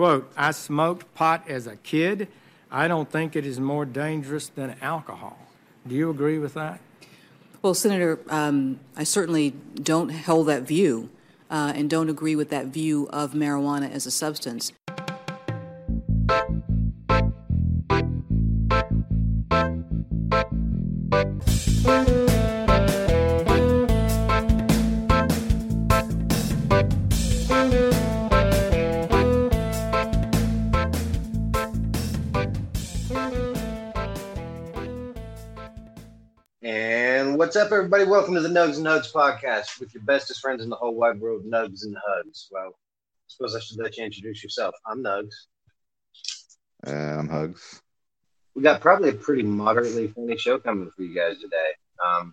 Quote, I smoked pot as a kid. I don't think it is more dangerous than alcohol. Do you agree with that? Well, Senator, um, I certainly don't hold that view uh, and don't agree with that view of marijuana as a substance. Up, everybody? Welcome to the Nugs and Hugs podcast with your bestest friends in the whole wide world, Nugs and Hugs. Well, I suppose I should let you introduce yourself. I'm Nugs. Uh, I'm Hugs. We got probably a pretty moderately funny show coming for you guys today. Um,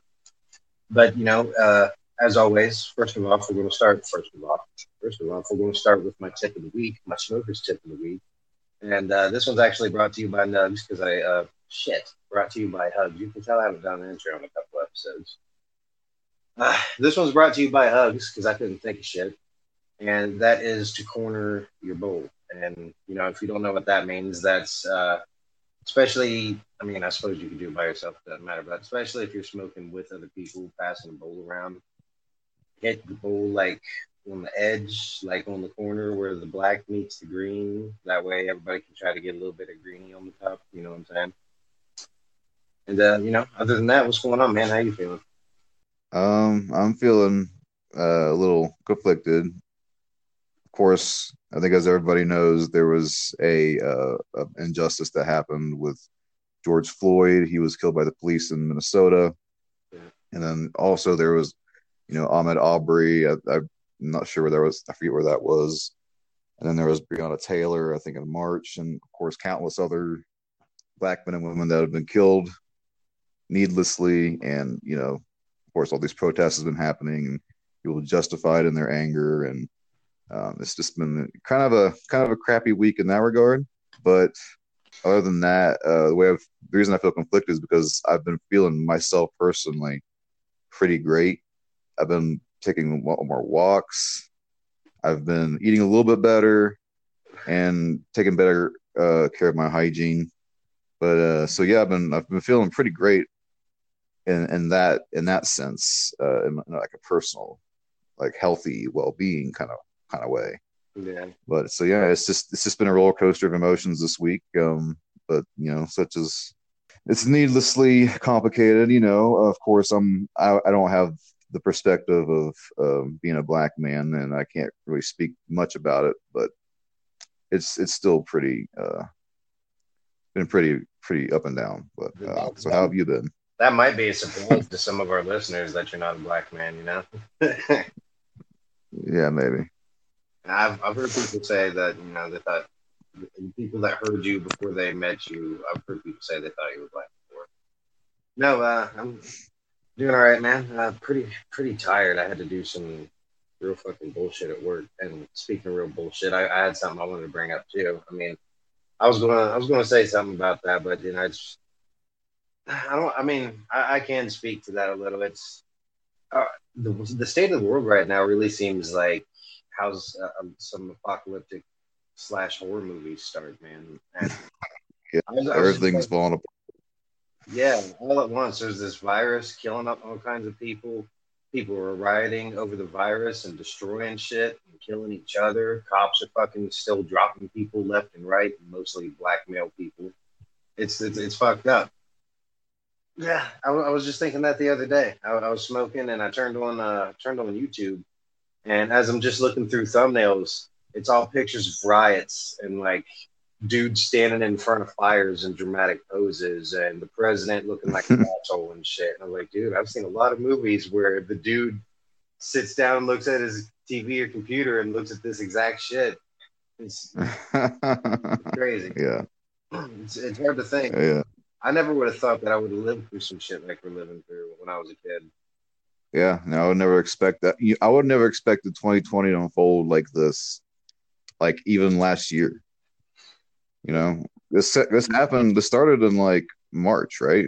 but, you know, uh, as always, first of all, we're going to start, first of all, first of all, we're going to start with my tip of the week, my smoker's tip of the week. And uh, this one's actually brought to you by Nugs because I, uh, shit, brought to you by Hugs. You can tell I haven't done an intro in a couple episodes. Uh, this one's brought to you by Hugs because I couldn't think of shit, and that is to corner your bowl. And you know, if you don't know what that means, that's uh, especially. I mean, I suppose you can do it by yourself; doesn't matter. But especially if you're smoking with other people, passing the bowl around, hit the bowl like on the edge, like on the corner where the black meets the green. That way, everybody can try to get a little bit of greeny on the top. You know what I'm saying? And uh, you know, other than that, what's going on, man? How you feeling? Um, I'm feeling uh, a little conflicted. Of course, I think as everybody knows, there was a, uh, a injustice that happened with George Floyd. He was killed by the police in Minnesota, yeah. and then also there was, you know, Ahmaud Arbery. I, I'm not sure where there was. I forget where that was. And then there was Breonna Taylor, I think, in March, and of course, countless other black men and women that have been killed needlessly. And, you know, of course, all these protests have been happening and people justified in their anger. And um, it's just been kind of a kind of a crappy week in that regard. But other than that, uh, the way I've, the reason I feel conflicted is because I've been feeling myself personally pretty great. I've been taking more walks. I've been eating a little bit better and taking better uh, care of my hygiene. But uh, so yeah, I've been I've been feeling pretty great in, in that in that sense, uh, in, in like a personal, like healthy well being kind of kind of way. Yeah. But so yeah, it's just it's just been a roller coaster of emotions this week. Um, but you know, such as it's needlessly complicated. You know, of course, I'm I, I don't have the perspective of um, being a black man, and I can't really speak much about it. But it's it's still pretty uh, been pretty pretty up and down. But uh, so how have you been? That might be a surprise to some of our listeners that you're not a black man, you know? yeah, maybe. I've, I've heard people say that, you know, they thought people that heard you before they met you, I've heard people say they thought you were black before. No, uh, I'm doing all right, man. Uh, pretty, pretty tired. I had to do some real fucking bullshit at work. And speaking of real bullshit, I, I had something I wanted to bring up too. I mean, I was gonna, I was gonna say something about that, but you know, it's I don't. I mean, I, I can speak to that a little. It's uh, the the state of the world right now really seems like how's uh, um, some apocalyptic slash horror movies start, man. And yeah, I was, I everything's like, falling apart. Yeah, all at once. There's this virus killing up all kinds of people. People are rioting over the virus and destroying shit and killing each other. Cops are fucking still dropping people left and right, mostly black male people. It's it's, it's fucked up. Yeah, I, I, was just thinking that the other day. I, I was smoking and I turned on uh, turned on YouTube, and as I'm just looking through thumbnails, it's all pictures of riots and like dudes standing in front of fires in dramatic poses, and the president looking like an asshole and shit. And I'm like, dude, I've seen a lot of movies where the dude sits down and looks at his TV or computer and looks at this exact shit. It's, it's crazy. Yeah, it's, it's hard to think. Yeah I never would have thought that I would live through some shit like we're living through when I was a kid. Yeah, no, I would never expect that. I would never expected 2020 to unfold like this, like even last year. You know, this this happened. This started in like March, right?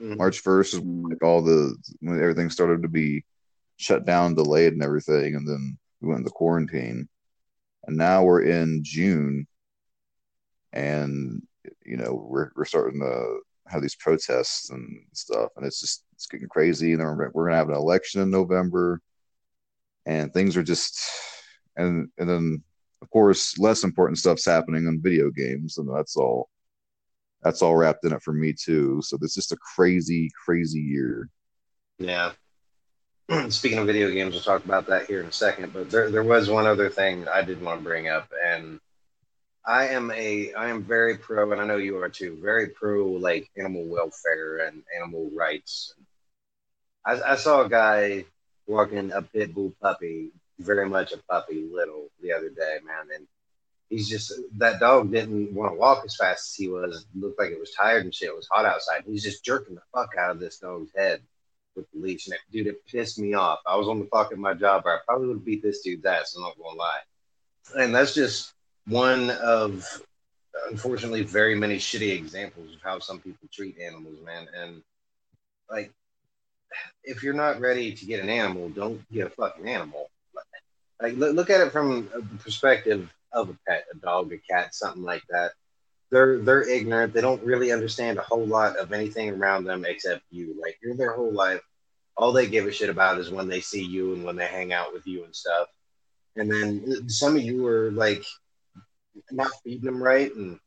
Mm-hmm. March first is like all the when everything started to be shut down, delayed, and everything, and then we went into quarantine. And now we're in June, and you know we're we're starting to have these protests and stuff, and it's just it's getting crazy. And we're, we're gonna have an election in November, and things are just and and then of course less important stuff's happening in video games, and that's all that's all wrapped in it for me too. So it's just a crazy, crazy year. Yeah. Speaking of video games, we'll talk about that here in a second. But there, there was one other thing I did want to bring up, and I am a I am very pro, and I know you are too. Very pro like animal welfare and animal rights. I, I saw a guy walking a pit bull puppy, very much a puppy, little, the other day, man, and he's just that dog didn't want to walk as fast as he was. It looked like it was tired and shit. It was hot outside. He's just jerking the fuck out of this dog's head with the leash, and it, dude, it pissed me off. I was on the clock at my job, or I probably would have beat this dude's ass. I'm not gonna lie, and that's just one of unfortunately very many shitty examples of how some people treat animals, man. And like, if you're not ready to get an animal, don't get a fucking animal. Like, look, at it from the perspective of a pet, a dog, a cat, something like that. They're they're ignorant. They don't really understand a whole lot of anything around them except you. Like you're their whole life. All they give a shit about is when they see you and when they hang out with you and stuff. And then some of you are like not feeding them right and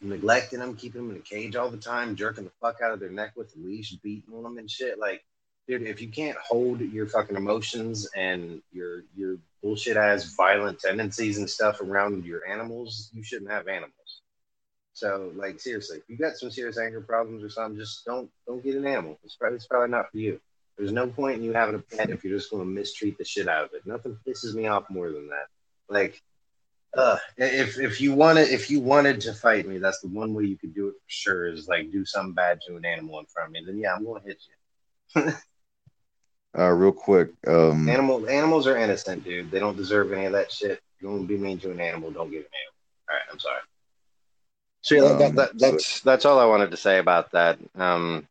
neglecting them, keeping them in a cage all the time, jerking the fuck out of their neck with the leash, beating them and shit. Like, dude, if you can't hold your fucking emotions and your your bullshit ass violent tendencies and stuff around your animals, you shouldn't have animals. So, like, seriously, if you got some serious anger problems or something, just don't don't get an animal. It's probably, it's probably not for you. There's no point in you having a pet if you're just going to mistreat the shit out of it. Nothing pisses me off more than that. Like, uh, if if you wanted if you wanted to fight me, that's the one way you could do it for sure. Is like do something bad to an animal in front of me. Then yeah, I'm gonna hit you. uh, real quick, um, animal animals are innocent, dude. They don't deserve any of that shit. You want to be mean to an animal, don't get an animal. All right, I'm sorry. So yeah, um, that, that, that's that's all I wanted to say about that. Um,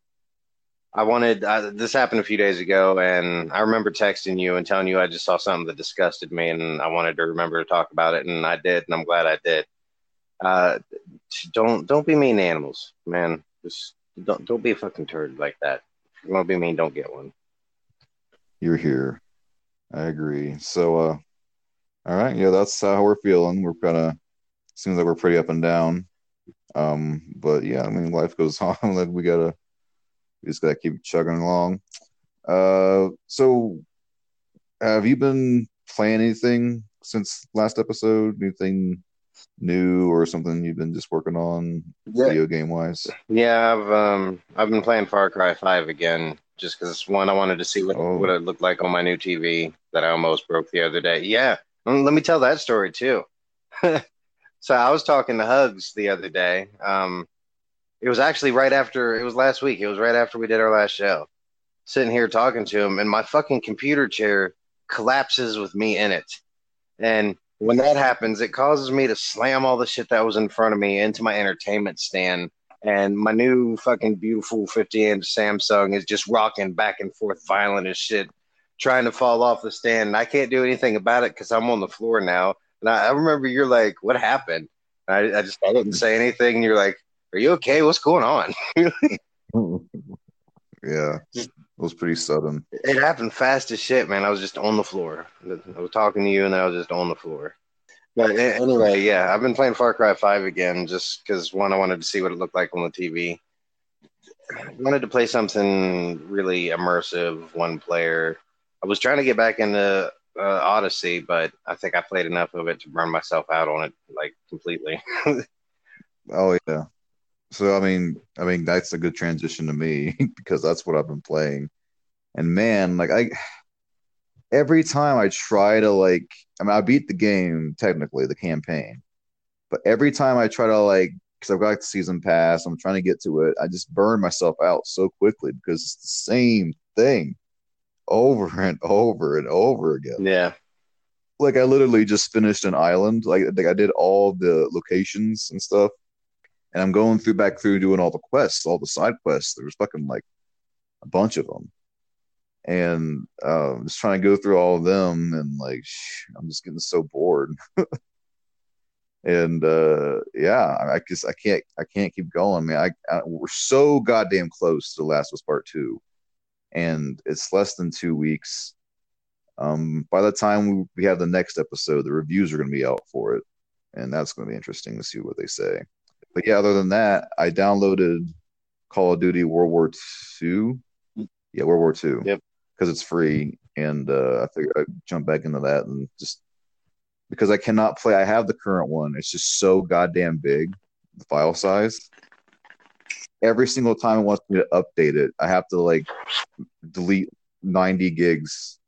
I wanted this happened a few days ago, and I remember texting you and telling you I just saw something that disgusted me, and I wanted to remember to talk about it, and I did, and I'm glad I did. Uh, don't don't be mean to animals, man. Just don't don't be a fucking turd like that. If you want to be mean, don't get one. You're here. I agree. So, uh, all right, yeah, that's how we're feeling. We're kind of seems like we're pretty up and down. Um, but yeah, I mean, life goes on. like we gotta we just gotta keep chugging along. Uh, so have you been playing anything since last episode? Anything new or something you've been just working on yeah. video game wise? Yeah, I've um I've been playing Far Cry Five again just because one I wanted to see what oh. what it looked like on my new TV that I almost broke the other day. Yeah, let me tell that story too. so I was talking to Hugs the other day. Um, it was actually right after it was last week. It was right after we did our last show. Sitting here talking to him, and my fucking computer chair collapses with me in it. And when that happens, it causes me to slam all the shit that was in front of me into my entertainment stand. And my new fucking beautiful 50 inch Samsung is just rocking back and forth, violent as shit, trying to fall off the stand. And I can't do anything about it because I'm on the floor now. And I, I remember you're like, "What happened?" I, I just I didn't say anything. And you're like, are you okay? What's going on? yeah, it was pretty sudden. It happened fast as shit, man. I was just on the floor. I was talking to you, and then I was just on the floor. But anyway, yeah, I've been playing Far Cry Five again, just because one, I wanted to see what it looked like on the TV. I wanted to play something really immersive, one player. I was trying to get back into uh, Odyssey, but I think I played enough of it to burn myself out on it, like completely. oh yeah, so I mean, I mean that's a good transition to me because that's what I've been playing. And man, like I every time I try to like I mean I beat the game technically, the campaign. But every time I try to like because I've got the season pass, I'm trying to get to it, I just burn myself out so quickly because it's the same thing over and over and over again. Yeah. Like I literally just finished an island. Like, like I did all the locations and stuff and I'm going through back through doing all the quests, all the side quests. There's fucking like a bunch of them, and uh, just trying to go through all of them, and like I'm just getting so bored. and uh, yeah, I just I can't I can't keep going, man. I, I we're so goddamn close to Last of Us Part Two, and it's less than two weeks. Um, by the time we have the next episode, the reviews are going to be out for it, and that's going to be interesting to see what they say. But yeah, other than that, I downloaded Call of Duty World War Two. Yeah, World War Two. Yep. Because it's free, and uh, I figured I'd jump back into that and just because I cannot play. I have the current one. It's just so goddamn big, the file size. Every single time it wants me to update it, I have to like delete 90 gigs.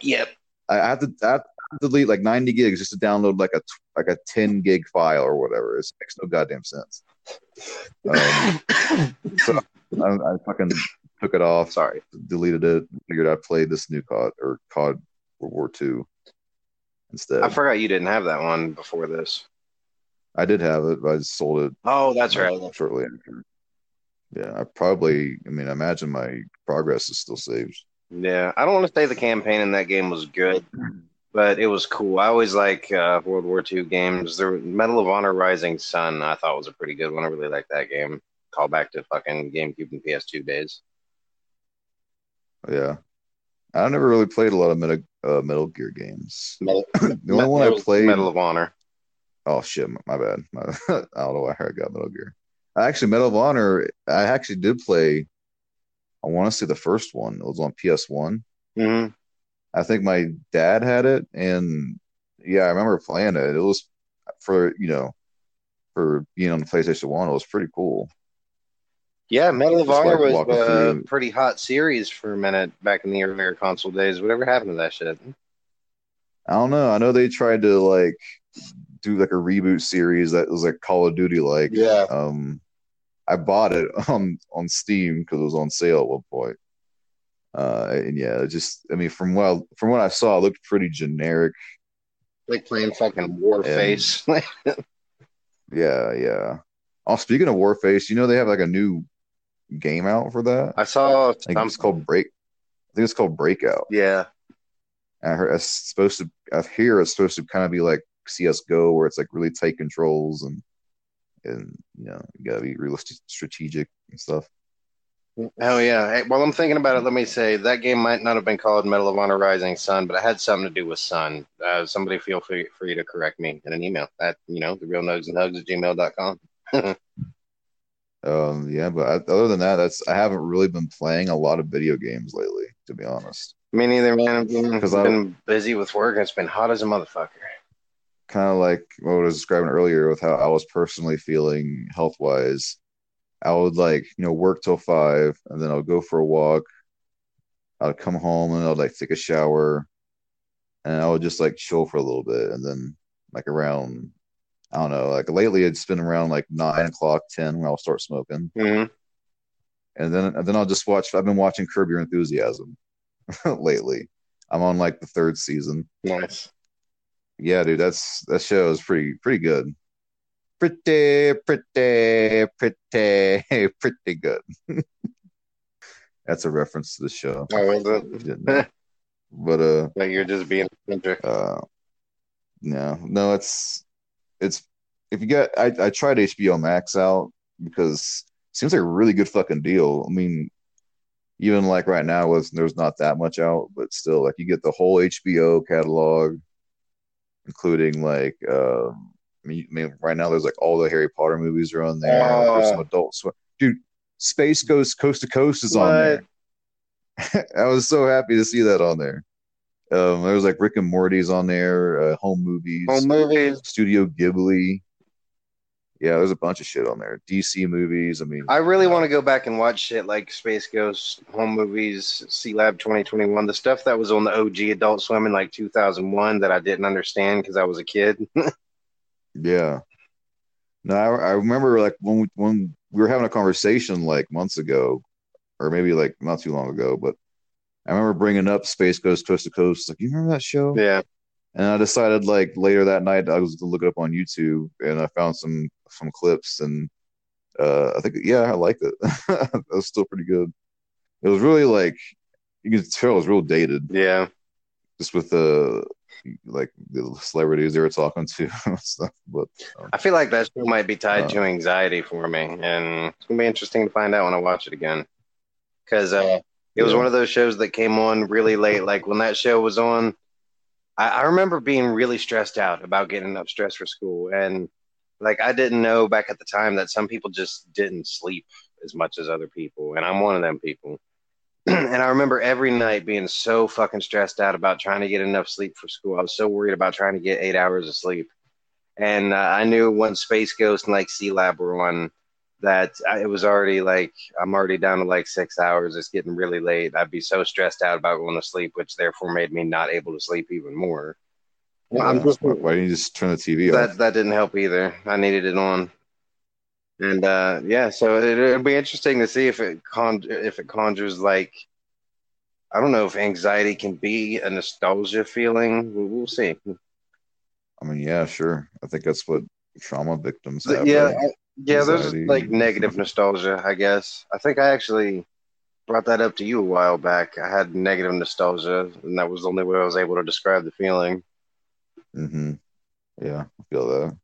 Yep. I have to, I have to delete like 90 gigs just to download like a like a 10 gig file or whatever. It makes no goddamn sense. Um, so I, I fucking took it off. Sorry. Deleted it. Figured I'd play this new COD or COD World War II instead. I forgot you didn't have that one before this. I did have it, but I just sold it Oh, that's right. shortly after. Yeah, I probably. I mean, I imagine my progress is still saved. Yeah, I don't want to say the campaign in that game was good, but it was cool. I always like uh, World War II games. The Medal of Honor: Rising Sun, I thought was a pretty good one. I really liked that game. Call back to fucking GameCube and PS2 days. Yeah, I never really played a lot of Metal, uh, Metal Gear games. Medal, The only one I played. Medal of Honor. Oh shit, my, my bad. My, I don't know why I got Metal Gear. Actually, Medal of Honor. I actually did play. I want to say the first one. It was on PS One. hmm I think my dad had it, and yeah, I remember playing it. It was for you know, for being on the PlayStation One, it was pretty cool. Yeah, Medal of Honor like was a through- pretty hot series for a minute back in the earlier console days. Whatever happened to that shit? I don't know. I know they tried to like do like a reboot series that was like Call of Duty like. Yeah. Um, I bought it on on Steam because it was on sale at one point. Uh, and yeah, just I mean, from what I, from what I saw, it looked pretty generic. Like playing fucking Warface. Yeah, yeah. Oh, speaking of Warface, you know they have like a new game out for that. I saw I think it's called Break. I think it's called Breakout. Yeah. I heard it's supposed to. I hear it's supposed to kind of be like CS:GO, where it's like really tight controls and and you know you gotta be real st- strategic and stuff. Oh yeah. Hey, while I'm thinking about it, let me say that game might not have been called Medal of Honor: Rising Sun, but it had something to do with sun. Uh, somebody feel free, free to correct me in an email at you know the real nugs and hugs at gmail.com. Um, yeah, but I, other than that, that's I haven't really been playing a lot of video games lately, to be honest. Me neither, man. I've been, 'Cause I- been busy with work. and It's been hot as a motherfucker. Kind of like what I was describing earlier with how I was personally feeling health wise. I would like you know work till five, and then I'll go for a walk. I'd come home and I'd like take a shower, and I would just like chill for a little bit, and then like around I don't know, like lately it's been around like nine o'clock, ten when I'll start smoking, hmm and then and then I'll just watch. I've been watching Curb Your Enthusiasm lately. I'm on like the third season. Nice. Yeah, dude, that's that show is pretty pretty good. Pretty, pretty, pretty, pretty good. that's a reference to the show. Oh? But uh Like you're just being eccentric. uh no, no, it's it's if you got I, I tried HBO Max out because it seems like a really good fucking deal. I mean, even like right now was there's not that much out, but still like you get the whole HBO catalog, including like um mean, I mean right now there's like all the Harry Potter movies are on there. Oh. There's some adult sw- dude. Space Ghost Coast to Coast is on there. I was so happy to see that on there. Um, there was like Rick and Morty's on there, uh, home movies, Home movies. Studio Ghibli. Yeah, there's a bunch of shit on there. DC movies. I mean, I really want to go back and watch shit like Space Ghost, Home Movies, Sealab 2021, the stuff that was on the OG Adult Swim in like 2001 that I didn't understand because I was a kid. yeah. No, I, I remember like when we, when we were having a conversation like months ago, or maybe like not too long ago, but I remember bringing up Space Ghost Coast to Coast. Like, you remember that show? yeah. And I decided like later that night I was to look it up on YouTube and I found some some clips and uh I think yeah, I liked it. it was still pretty good. It was really like you can tell it was real dated Yeah. just with the like the celebrities they were talking to and stuff. But um, I feel like that show might be tied Uh, to anxiety for me, and it's gonna be interesting to find out when I watch it again. Because uh, it was Yeah. one of those shows that came on really late. Like when that show was on, I, I remember being really stressed out about getting enough stress for school, and like I didn't know back at the time that some people just didn't sleep as much as other people, and I'm one of them people. and I remember every night being so fucking stressed out about trying to get enough sleep for school. I was so worried about trying to get eight hours of sleep. And uh, I knew once Space Ghost and like Sealab were on that I, it was already like I'm already down to like six hours. It's getting really late. I'd be so stressed out about going to sleep, which therefore made me not able to sleep even more. Well, I'm uh, just why, why didn't you just turn the TV that off? that didn't help either. I needed it on, and uh, yeah, so it, it'll be interesting to see if it con if it conjures like I don't know if anxiety can be a nostalgia feeling. We'll, we'll see. I mean, yeah, sure. I think that's what trauma victims have. yeah, right? I- yeah. There's like negative nostalgia, I guess. I think I actually brought that up to you a while back. I had negative nostalgia, and that was the only way I was able to describe the feeling. Mm-hmm. Yeah, I feel that.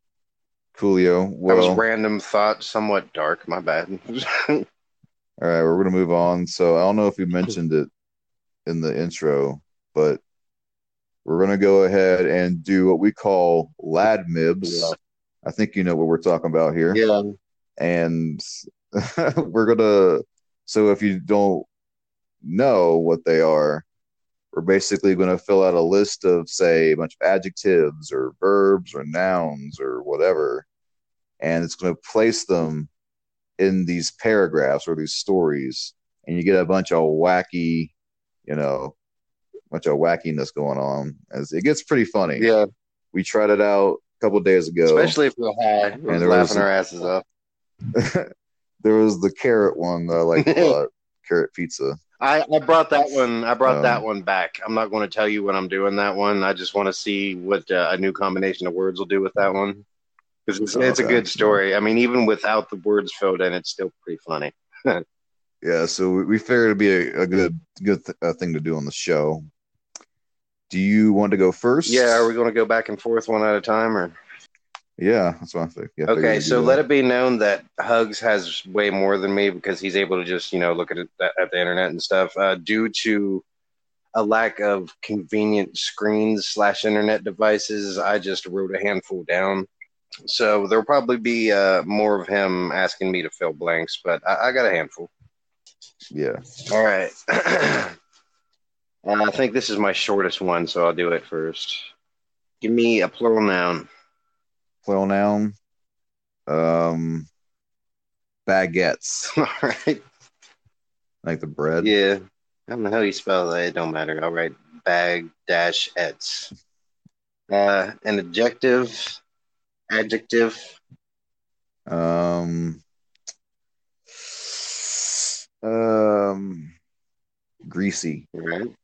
Coolio. that was random thought, somewhat dark. My bad. all right, we're gonna move on. So I don't know if we mentioned it in the intro, but we're gonna go ahead and do what we call lad mibs. Yeah. I think you know what we're talking about here. yeah. and we're gonna so if you don't know what they are we're basically going to fill out a list of say a bunch of adjectives or verbs or nouns or whatever and it's going to place them in these paragraphs or these stories and you get a bunch of wacky you know a bunch of wackiness going on as it gets pretty funny Yeah. we tried it out a couple days ago Especially if we're high. We're And laughing was- our asses off. there was the carrot one that I like a lot. Carrot pizza. I, I brought that one. I brought Um, that one back. I'm not going to tell you when I'm doing that one. I just want to see what uh, a new combination of words will do with that one. Because it's, it's a good story. I mean, even without the words filled in, it's still pretty funny. Yeah, so we, we figured it'd be a, a good good th- uh, thing to do on the show. Do you want to go first? Yeah, are we going to go back and forth one at a time, or Yeah, that's what I think. Yeah, okay? So let it be known that Hugs has way more than me because he's able to just you know look at it at the internet and stuff. Uh, due to a lack of convenient screens slash internet devices, I just wrote a handful down. So there'll probably be uh, more of him asking me to fill blanks, but I, I got a handful. Yeah. All right. and I think this is my shortest one, so I'll do it first. Give me a plural noun. Plural noun. Um, baguettes, All right. like the bread. Yeah. I don't know how you spell that. It don't matter. I'll write bag dash ets. Uh, an adjective, adjective, Um, um, greasy. All right.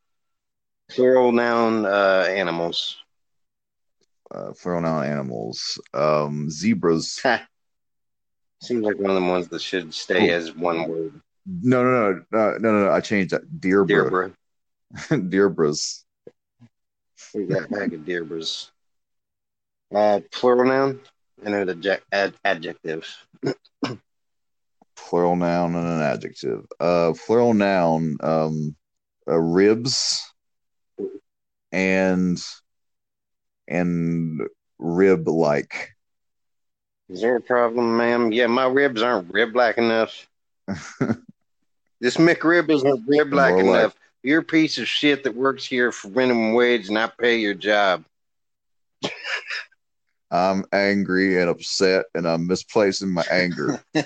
Plural noun, uh, animals. Uh, plural noun animals. Um, zebras. Seems like one of the ones that should stay Cool. as one word. No, no, no, no, no, no. I changed that. Deer, Deer bro. bro. Deer bros. We got a bag of deer bros. Uh, plural noun and an adject- ad- adjective. Plural noun and an adjective. Uh, plural noun. Um, uh, ribs. And and rib like. Is there a problem, ma'am? Yeah, my ribs aren't rib black enough. This McRib isn't rib More like- enough. You're a piece of shit that works here for minimum wage and I pay your job. I'm angry and upset, and I'm misplacing my anger.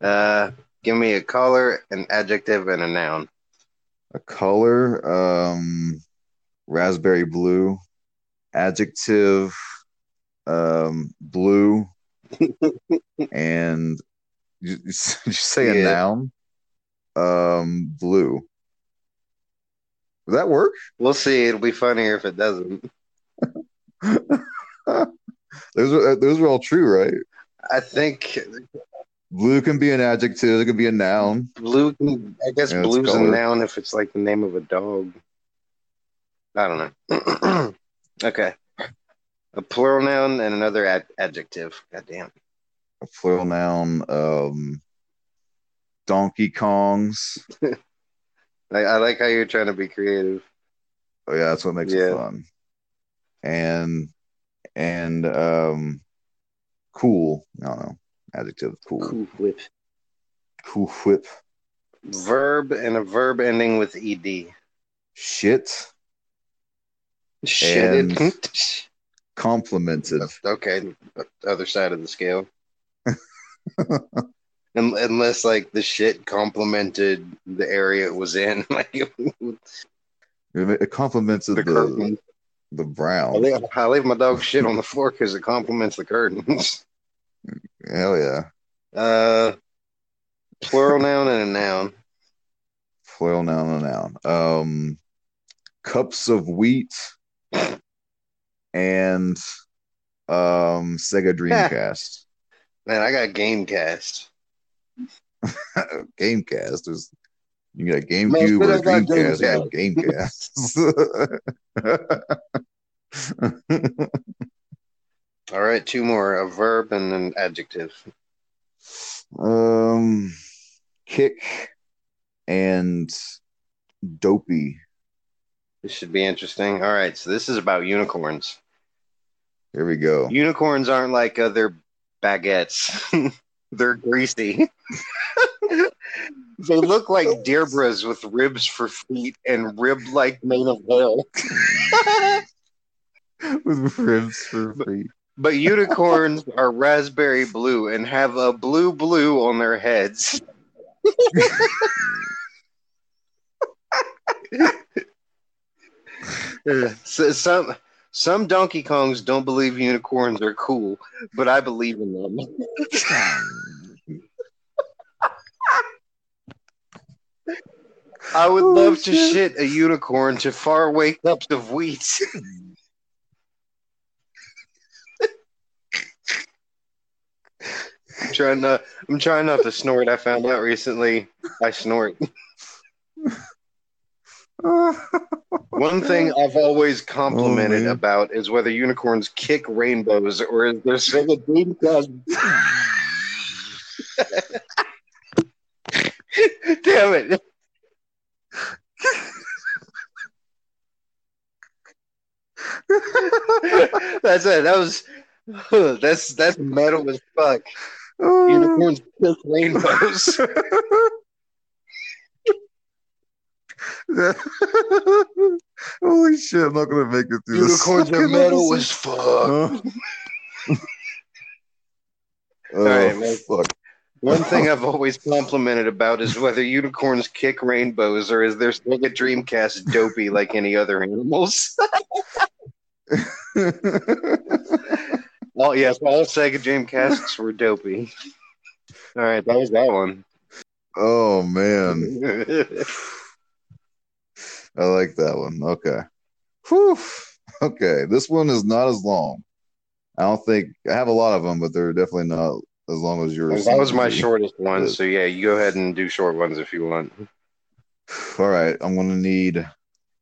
Uh, give me a color, an adjective, and a noun. a color, um, raspberry blue. Adjective, um, blue. and you, you say a noun? Um, blue. Would that work? We'll see. It'll be funnier if it doesn't. those are those are all true, right? I think Blue can be an adjective. It can be a noun. blue. Can, I guess Yeah, blue's a noun if it's like the name of a dog. I don't know. okay. A plural noun and another ad- adjective. God damn. A plural noun. Um, Donkey Kongs. I, I like how you're trying to be creative. Oh yeah, that's what makes Yeah. it fun. And and um, cool. I don't know. Adjective. Cool. Cool whip. Cool whip. Verb and a verb ending with ed. Shit. Shit. Complimented. okay. Other side of the scale. Unless like the shit complimented the area it was in, like It compliments the the curtain. the I brown. leave, I leave my dog shit on the floor because it compliments the curtains. Hell yeah. Uh, plural noun and a noun. Plural noun and a noun. Um, cups of wheat and um Sega Dreamcast. Man, I got Gamecast. Gamecast. There's you got GameCube but or I Dreamcast. You got Gamecast. All right, two more: a verb and an adjective. um, kick and dopey. This should be interesting. All right, so this is about unicorns. Here we go. Unicorns aren't like other baguettes. They're greasy. they look like Deirdre's with ribs for feet and rib-like mane of hair. With ribs for free. But unicorns are raspberry blue and have a blue blue on their heads. So some some Donkey Kongs don't believe unicorns are cool, but I believe in them. I would Oh, love to shit. shit a unicorn to faraway cups of wheat. I'm trying not. I'm trying not to snort. I found out recently I snort. One thing I've always complimented Oh, about is whether unicorns kick rainbows or is there still a Dreamcast. Damn it! That's it. That was. That's that's metal as fuck. Oh. Unicorns kick rainbows. Holy shit! I'm not gonna make it through this. Unicorns are metal episode. as fuck. Huh? oh, right, man. fuck. One thing I've always complimented about is whether unicorns kick rainbows or is their Sega Dreamcast dopey like any other animals. Oh yes, all Sega Dreamcasts were dopey. All right, that was that one. oh man, I like that one. Okay. Whew. Okay, this one is not as long. I don't think I have a lot of them, but they're definitely not as long as yours. that was my seem to be. shortest one. So yeah, you go ahead and do short ones if you want. All right, I'm gonna need.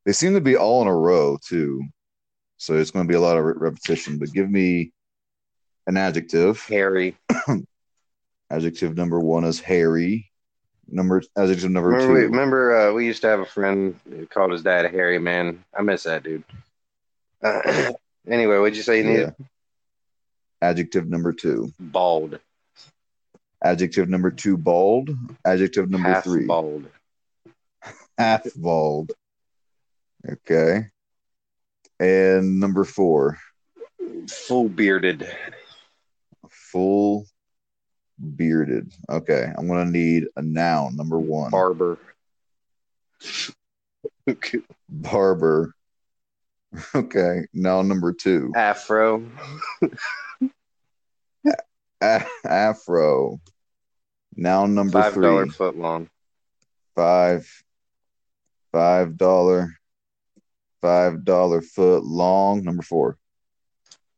They seem to be all in a row too, so it's gonna be a lot of re- repetition. But give me an adjective. Harry. Adjective number one is hairy. Number adjective number Remember, we, two. remember uh, we used to have a friend who called his dad Harry. Man, I miss that dude. Uh, anyway, what'd you say you needed? Yeah. Adjective number two. Bald. Adjective number two, bald. Adjective number Half three, bald. half bald. Okay. And number four, Full bearded. full bearded. Okay. I'm going to need a noun. Number one, Barber. barber. Okay. Noun number two, Afro. a- afro. Noun number Five three, dollar foot long. five, five dollar, five dollar foot long. Number four,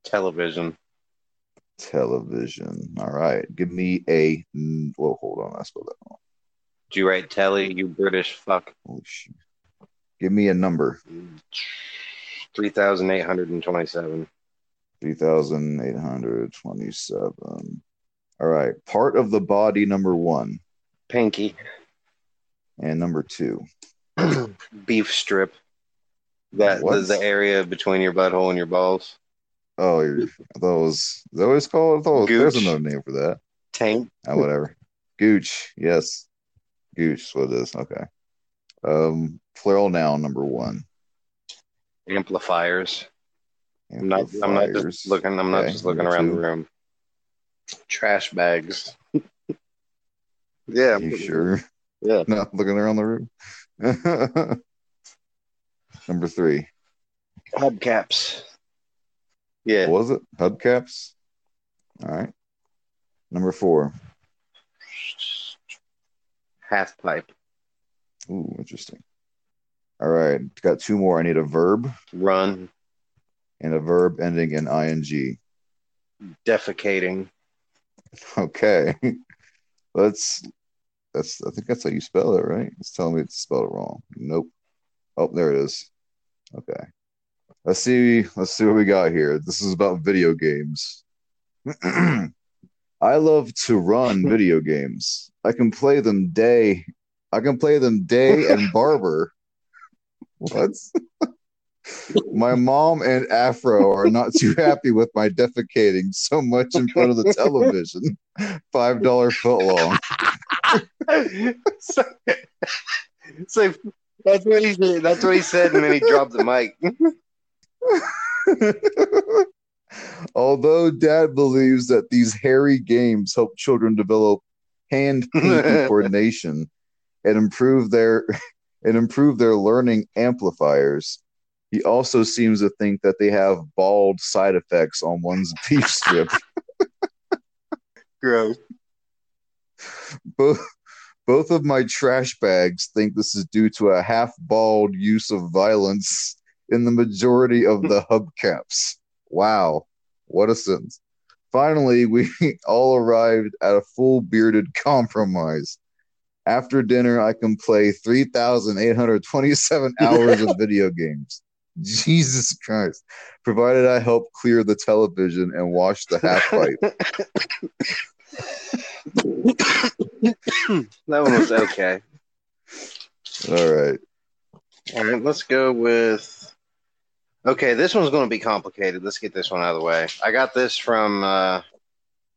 Television. Television. All right, give me a. Well, hold on, I spelled that wrong. Do you write telly, you British fuck? Holy shit. Give me a number. Three thousand eight hundred and twenty-seven. 3,827. All right. Part of the body, number one. Pinky. And number two. Beef strip. That the, the area between your butthole and your balls. Oh, I thought it was, is that what it's called? I thought there's another name for that. Tank. Oh, whatever. Gooch. Yes. Gooch is what it is. Okay. Um, plural noun, number one. Amplifiers. I'm not. I'm not just looking. I'm not just looking around two. the room. Trash bags. yeah. I'm You sure? Yeah. Not looking around the room. number three. Hubcaps. Yeah. What was it? Hubcaps. All right. Number four. Half pipe. Ooh, interesting. All right. Got two more. I need a verb Run. and a verb ending in ing. Defecating. Okay. Let's that's I think that's how you spell it, right? It's telling me it's spelled it wrong. Nope. Oh, there it is. Okay. Let's see let's see what we got here. This is about video games. I love to run video games. I can play them day I can play them day and barber. What? my mom and Afro are not too happy with my defecating so much in front of the television. Five dollar foot long. so, so that's what he said. That's what he said, and then he dropped the mic. Although dad believes that these hairy games help children develop hand pinky coordination and improve their and improve their learning amplifiers, he also seems to think that they have bald side effects on one's beef strip. Gross. both both of my trash bags think this is due to a half bald use of violence in the majority of the hubcaps. Wow, what a sentence. Finally, we all arrived at a full bearded compromise. After dinner, I can play 3,827 hours of video games. Jesus Christ. Provided I help clear the television and wash the half pipe. That one was okay. All right. All right, let's go with. Okay, this one's going to be complicated. Let's get this one out of the way. I got this from uh,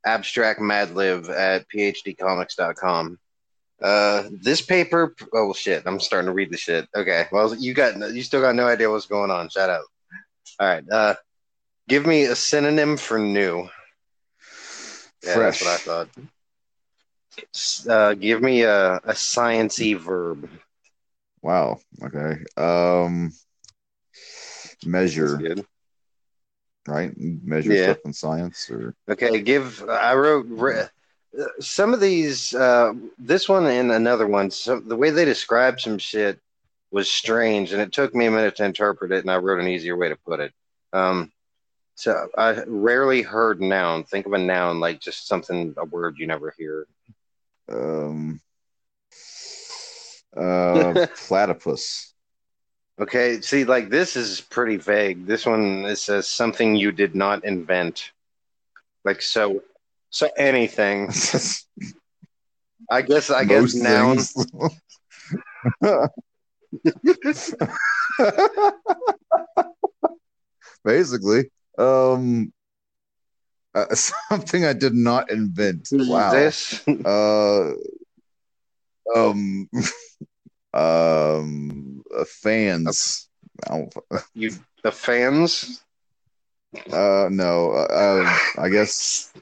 Abstract Madlib at PhDcomics.com. Uh, this paper. Oh shit! I'm starting to read the shit. Okay, well, you got you still got no idea what's going on. Shut up. All right. Uh, give me a synonym for new. Yeah, Fresh. that's what I thought. Uh, give me a, a sciency verb. Wow. Okay. Um measure, right? Measure Yeah. stuff in science or Okay, give. I wrote re- uh, some of these. Uh, this one and another one. so the way they described some shit was strange, and it took me a minute to interpret it. And I wrote an easier way to put it. Um, so I rarely heard noun. Think of a noun like just something, a word you never hear. um uh platypus. Okay, see, like this is pretty vague. This one it says something you did not invent. Like so, so anything. I guess. I guess Most noun. things. Basically. Um uh, something I did not invent. Wow. This. Uh, um, um, uh, fans. You the fans? Uh, no. Uh, uh, I guess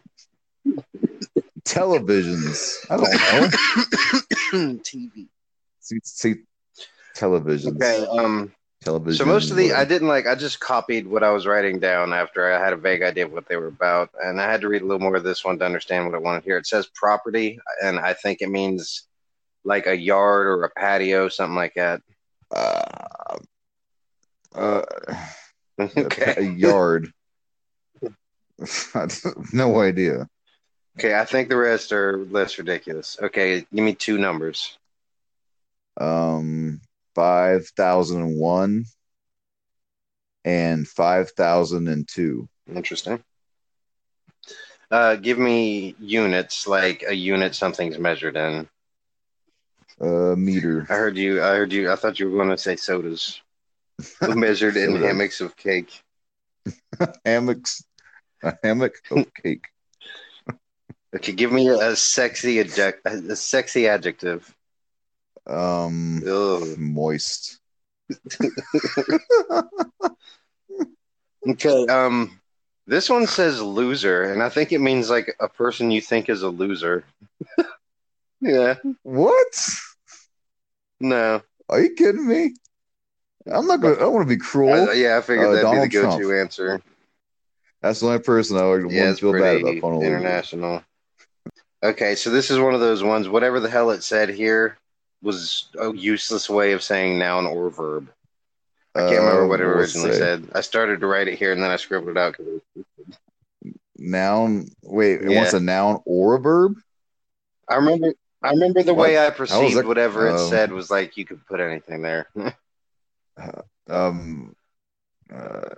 televisions. I don't know. TV. See, see televisions. Okay. Um. Television. So most of the I didn't like. I just copied what I was writing down after I had a vague idea of what they were about, and I had to read a little more of this one to understand what I wanted here. It says property, and I think it means like a yard or a patio, something like that. Uh, uh, a yard. no idea. Okay. I think the rest are less ridiculous. Okay. Give me two numbers. Um, five thousand one and 5002. Interesting. Uh, give me units, like a unit something's measured in. Uh, meter. I heard you. I heard you. I thought you were going to say sodas. measured in Soda. hammocks of cake. Hammocks. A hammock of cake. Okay, give me a sexy adject, a sexy adjective. Um, Ugh. moist. Okay. Um, this one says loser, and I think it means like a person you think is a loser. yeah. What? No. Are you kidding me? I'm not gonna. I don't want to be cruel. I- yeah, I figured Uh, that'd Donald be the go-to Trump. answer. That's the only person I would Yeah, want feel bad about. on international. Okay, so this is one of those ones. Whatever the hell it said here was a useless way of saying noun or verb. I can't remember Uh, what it originally say said. I started to write it here and then I scribbled it out. 'cause it was- Noun. Wait, it Yeah. wants a noun or a verb. I remember. I remember the What? way I perceived whatever it um, said was like you could put anything there. Um, uh,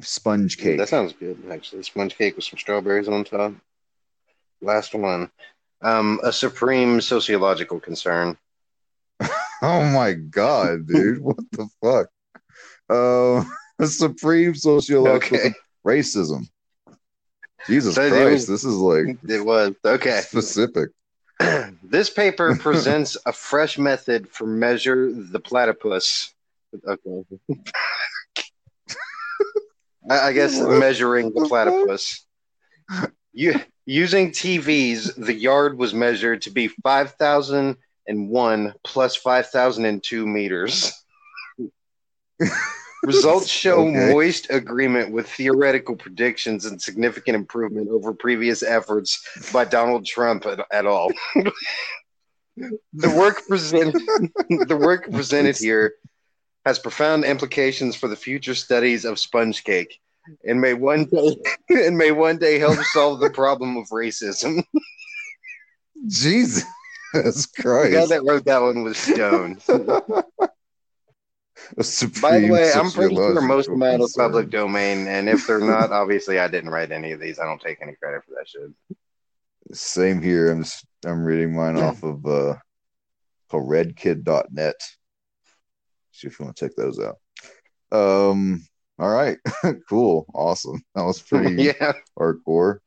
sponge cake. That sounds good, actually. Sponge cake with some strawberries on top. Last one. Um, a supreme sociological concern. Oh my god, dude! what the fuck? Uh, supreme sociological Okay. racism. Jesus So Christ, was- this is like It was okay. specific. this paper presents a fresh method for measure the platypus. Okay. I, guess measuring the platypus. You using TVs, the yard was measured to be five thousand and one plus five thousand and two meters. Results show Okay. moist agreement with theoretical predictions and significant improvement over previous efforts by Donald Trump at, at all. the work presented the work presented here has profound implications for the future studies of sponge cake and may one day and may one day help solve the problem of racism. Jesus Christ. The guy that wrote that one was stoned. By the way, I'm pretty sure most of mine are concern. public domain, and if they're not, obviously I didn't write any of these. I don't take any credit for that shit. Same here. I'm just I'm reading mine off of uh called redkid.net. See if you want to check those out. Um all right. cool. Awesome. That was pretty yeah. hardcore.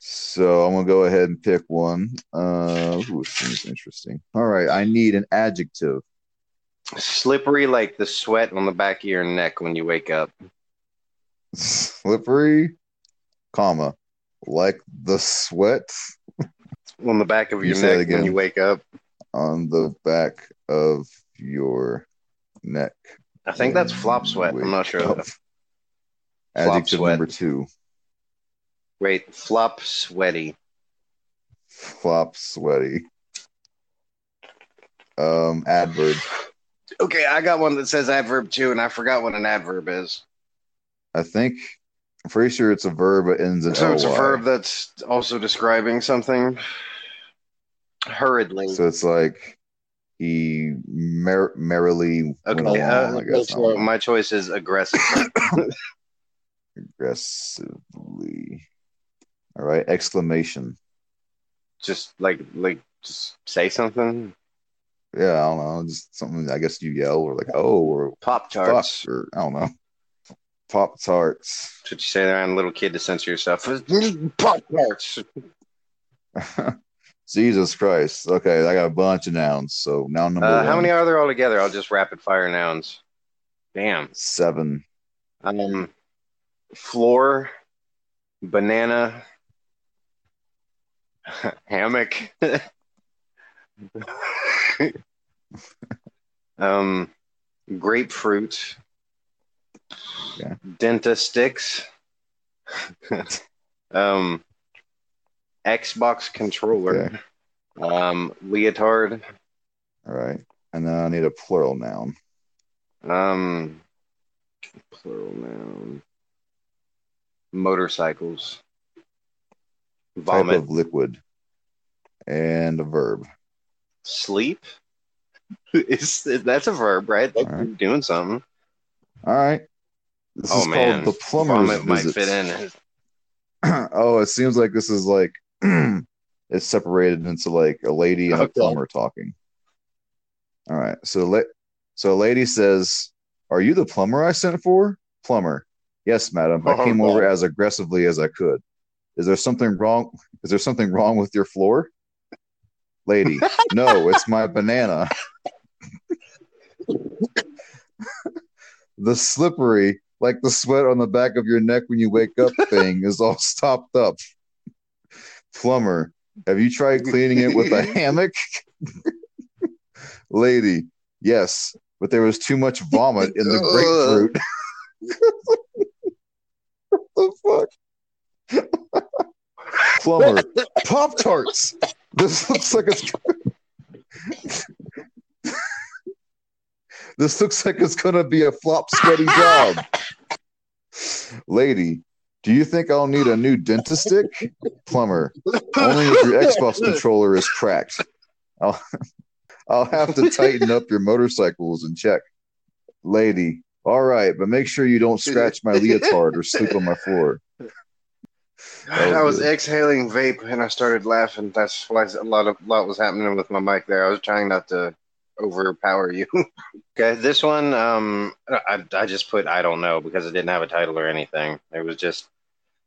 So I'm gonna go ahead and pick one. Uh ooh, seems interesting. All right, I need an adjective. Slippery like the sweat on the back of your neck when you wake up. Slippery, comma, like the sweat On the back of You your neck when you wake up. on the back of your neck. I think that's flop sweat. I'm not sure. Up. Adjective sweat. number two. Wait, flop sweaty. Flop sweaty. Um, adverb. Okay, I got one that says adverb too, and I forgot what an adverb is. I think I'm pretty sure it's a verb that ends in So it's a verb that's also describing something hurriedly. So it's like he mer- merrily went okay, along. uh, I guess my choice is aggressive. aggressively. All right, exclamation. just like like just say something. Yeah, I don't know, just something. I guess you yell or like oh or Pop tarts. or I don't know. Pop tarts. What you say around a little kid to censor yourself. Pop tarts. Jesus Christ. Okay, I got a bunch of nouns. So noun number Uh, how many are there altogether? I'll just rapid fire nouns. Damn. seven. Um, floor, banana, hammock, um, grapefruit, Yeah. Dentastix, um, Xbox controller, um, leotard, All right. And then I need a plural noun. um, plural noun, motorcycles, vomit. Type of liquid. And a verb. Sleep? Is that's a verb, right? Like right. you're doing something. All right. This oh is man, called the plumber's Vomit might fit in. oh, it seems like this is like it's separated into like a lady and a plumber talking. All right. So so a lady says, "Are you the plumber I sent for?" Plumber. Yes, madam. I Oh, came over as aggressively as I could. Is there something wrong? Is there something wrong with your floor? Lady. No, it's my banana. the slippery, like the sweat on the back of your neck when you wake up thing is all stopped up. Plumber, have you tried cleaning it with a hammock? Lady, yes, but there was too much vomit in the grapefruit. what the fuck? Plumber, Pop Tarts. This looks like it's. this looks like it's gonna be a flop, sweaty job. Lady, do you think I'll need a new dentist stick? Plumber, only if your Xbox controller is cracked. I'll, I'll have to tighten up your motorcycles and check. Lady, all right, but make sure you don't scratch my leotard or sleep on my floor. That was I was exhaling vape and I started laughing. That's why a lot of lot was happening with my mic there. I was trying not to overpower you. okay, this one, um, I, I just put I don't know because it didn't have a title or anything. It was just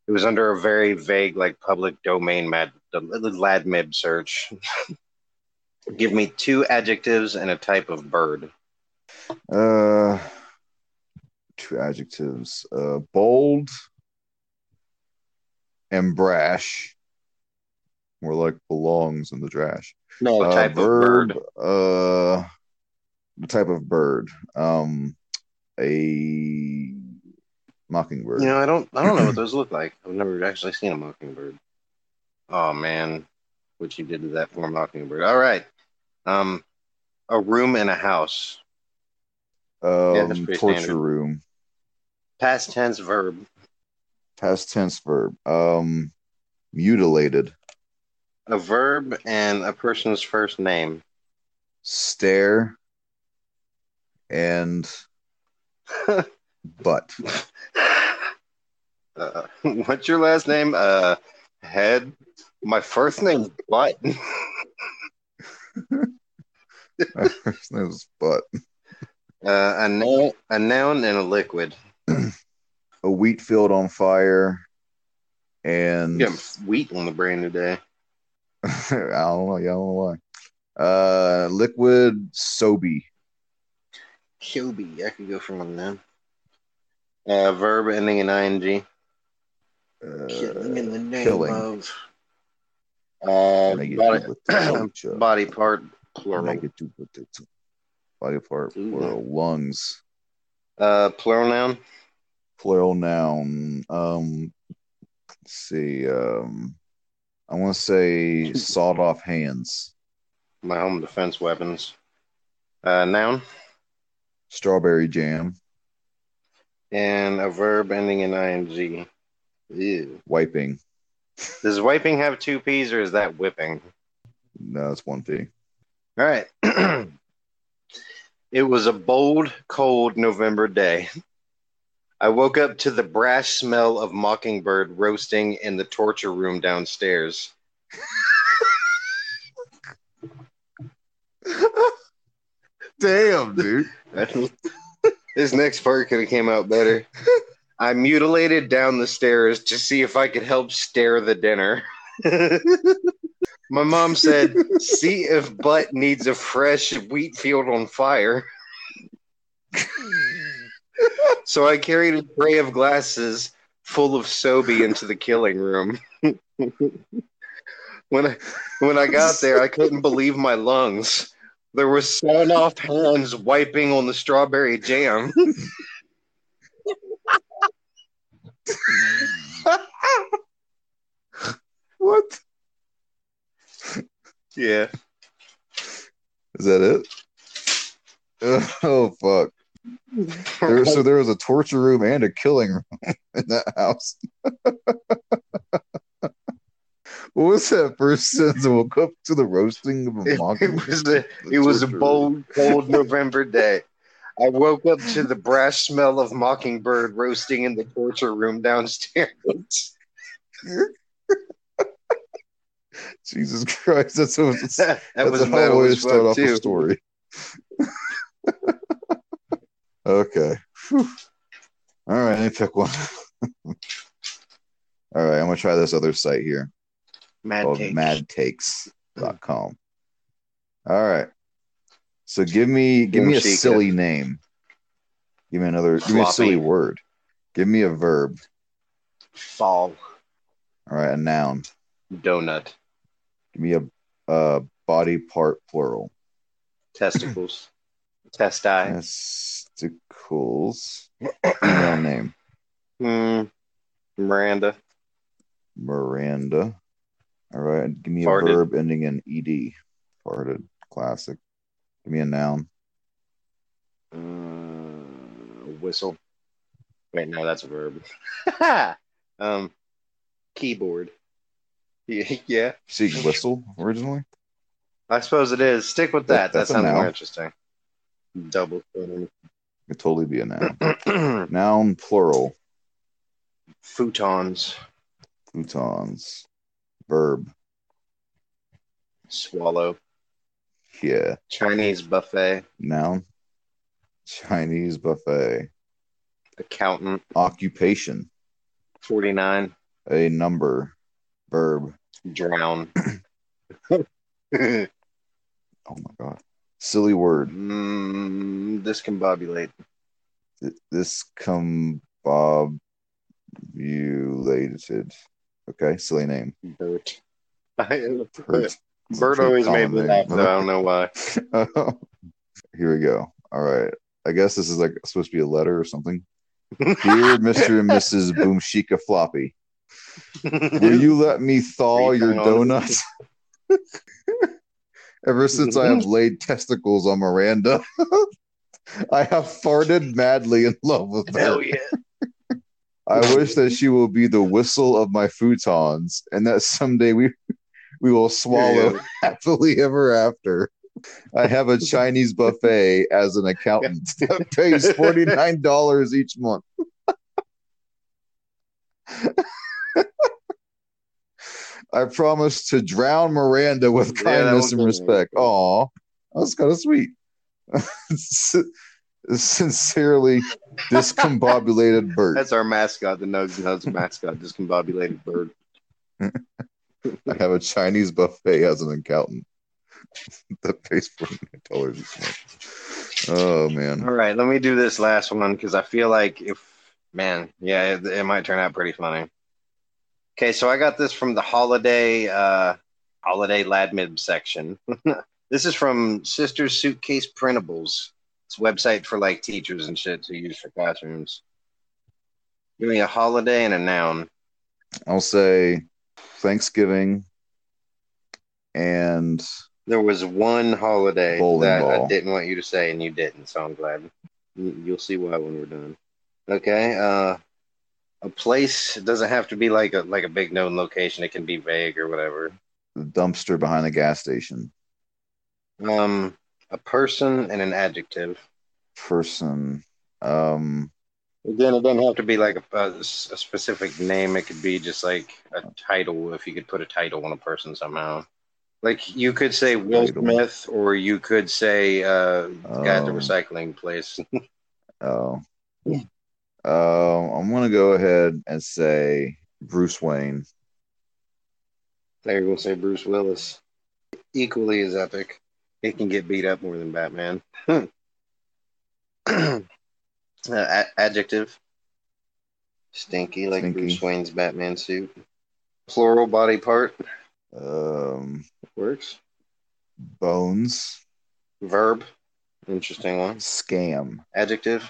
it was under a very vague like public domain mad the ladmib search. Give me two adjectives and a type of bird. Uh, two adjectives: uh, bold and brash. More like belongs in the trash. No Uh, type verb, of bird. Uh, the type of bird. Um, a mockingbird. You know, I don't I don't know what those look like. I've never actually seen a mockingbird. Oh man, what you did to that poor mockingbird. All right. Um a room in a house. yeah, um, pretty torture standard. room. Past tense verb. Past tense verb. Um, mutilated. A verb and a person's first name. Stare. And butt. uh, what's your last name? Uh head. My first name's Butt. My first name was butt. Uh, a noun, a noun and a liquid. A wheat field on fire and Getting wheat on the brain today. I don't know, yeah, I don't know why. Uh liquid Sobe. Shelby, I could go for one then. Uh, verb ending in ing. Uh, killing in the name killing. of. Uh, body, do with the culture. body part plural. Make it do with body part plural lungs. Uh, plural noun. Plural noun. Um let's see. Um I want to say sawed off hands. My home defense weapons. Uh, noun Strawberry jam. and a verb ending in ing. Ew. Wiping. Does wiping have two p's or is that whipping? No, it's one P. All right. it was a bold, cold November day. I woke up to the brash smell of mockingbird roasting in the torture room downstairs. Damn, dude. this next part could have came out better. I mutilated down the stairs to see if I could help stare the dinner. My mom said, "See if butt needs a fresh wheat field on fire." so I carried a tray of glasses full of Sobe into the killing room. when I when I got there, I couldn't believe my lungs. There were sawn off hands wiping on the strawberry jam. What? Yeah. Is that it? Oh fuck! There, so there was a torture room and a killing room in that house. what was that first sentence? I woke up to the roasting of a mocking. it was a it was a bold, cold November day. I woke up to the brash smell of mockingbird roasting in the torture room downstairs. Jesus Christ, that's what that that's was how I always start off a story. Okay. Whew. All right, let me pick one. All right, I'm gonna try this other site here Mad called take. madtakes.com. All right. So give me give me a silly name. Give me another give me a silly word. Give me a verb. Fall All right, a noun. donut Give me a, a body part plural. testicles testi. Testicles. Female name. Hmm. Miranda Miranda. All right. Give me a verb ending in ed. Farted. Classic. Give me a noun. uh, whistle. Wait, no, that's a verb. um, keyboard. Yeah, yeah, See whistle originally. I suppose it is. Stick with That- that. That, that's sounds more interesting. Double. Could totally be a noun. noun plural. Futons. Futons. Verb. Swallow. Yeah. Chinese buffet. Noun. Chinese buffet. Accountant. Occupation. 49. A number. Verb. Drown. Oh my god. Silly word. mm, discombobulate. Th- This combobulated. Okay, silly name. Bert. I, Bert. Bert always made me laugh, though. I don't know why. Here we go. All right. I guess this is like supposed to be a letter or something. Dear Mr. and Mrs. Boomshika Floppy, will you let me thaw your donuts? Ever since I have mm-hmm. laid testicles on Miranda, I have farted madly in love with her. Hell yeah. I wish that she will be the whistle of my futons, and that someday we we will swallow Yeah. happily ever after. I have a Chinese buffet as an accountant that pays forty nine dollars each month. I promise to drown Miranda with Yeah, kindness and respect. Aw, that's kind of sweet. Sincerely, discombobulated bird. That's our mascot, the Nugs and Hugs mascot, discombobulated bird. I have a Chinese buffet as an accountant that pays nine dollars. Oh man, All right, let me do this last one because I feel like if, man, yeah, it, it might turn out pretty funny. Okay, so I got this from the holiday, uh, holiday Ladmib section. this is from Sisters Suitcase Printables. It's a website for like teachers and shit to use for classrooms. Give me a holiday and a noun. I'll say Thanksgiving and There was one holiday that I didn't want you to say, and you didn't. So I'm glad. You- You'll see why when we're done. Okay. Uh, a place it doesn't have to be like a like a big known location. It can be vague or whatever. the dumpster behind the gas station. Um, a person and an adjective. Person. Um, Again, it doesn't have to be like a, a, a specific name. It could be just like a title. If you could put a title on a person somehow. Like you could say Will Title. Smith, or you could say uh, the guy at the Oh. recycling place. oh. Uh, I'm gonna go ahead and say Bruce Wayne. They're to say Bruce Willis. Equally as epic. He can get beat up more than Batman. uh, adjective. Stinky, like Stinky. Bruce Wayne's Batman suit. Plural body part. Um, Works. Bones. Verb. Interesting one. Scam. Adjective.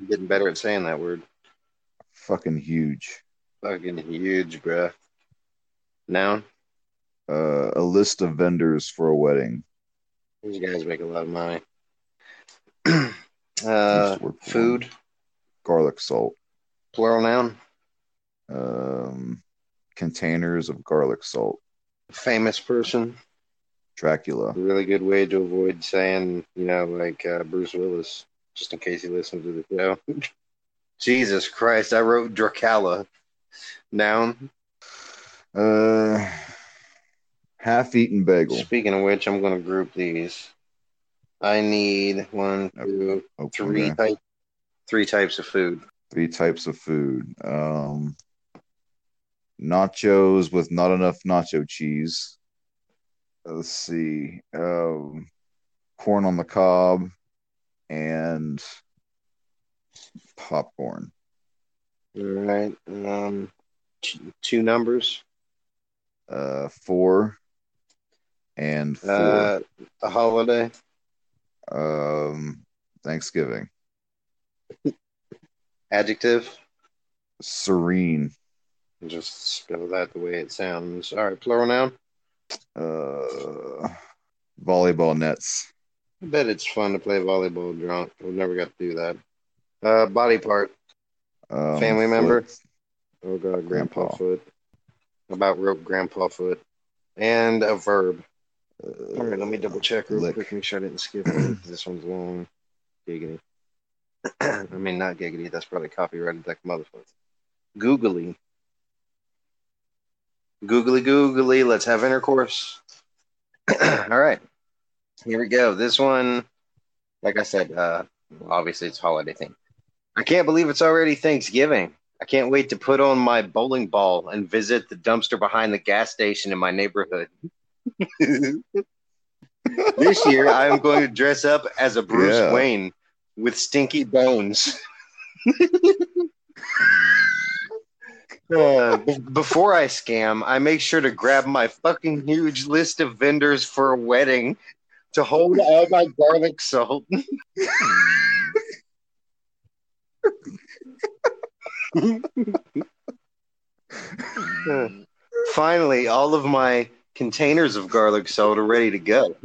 I'm getting better at saying that word. Fucking huge. Fucking huge, bruh. Noun. Uh, a list of vendors for a wedding. These guys make a lot of money. Uh, to work for food. Garlic salt. Plural noun. Um, containers of garlic salt. Famous person. Dracula. A really good way to avoid saying, you know, like uh, Bruce Willis. Just in case you listen to the show. Jesus Christ, I wrote Dracala. Noun. Uh, half-eaten bagel. Speaking of which, I'm going to group these. I need one, two, Oh, three okay. type, three types of food. Three types of food. Um, nachos with not enough nacho cheese. Let's see. Um, corn on the cob and popcorn. All right. Um, t- two numbers. Uh, four and four. Uh, a holiday. um, Thanksgiving. Adjective. Serene. Just spell that the way it sounds. All right. Plural noun. Uh, volleyball nets. I bet it's fun to play volleyball drunk. We've never got to do that. Uh, body part. Um, Family member? Oh God, Grandpa, Grandpa. foot. About rope Grandpa foot. And a verb. All right, let me double check real Lick. quick. Make sure I didn't skip it. this one's long. Giggity. I mean, not giggity. That's probably copyrighted like motherfucker. Googly. Googly googly. Let's have intercourse. All right. Here we go. This one, like I said, uh, obviously it's holiday thing. I can't believe it's already Thanksgiving. I can't wait to put on my bowling ball and visit the dumpster behind the gas station in my neighborhood. this year, I am going to dress up as a Bruce Yeah. Wayne with stinky bones. Uh, before I scam, I make sure to grab my fucking huge list of vendors for a wedding to hold all my garlic salt. Finally, all of my containers of garlic salt are ready to go.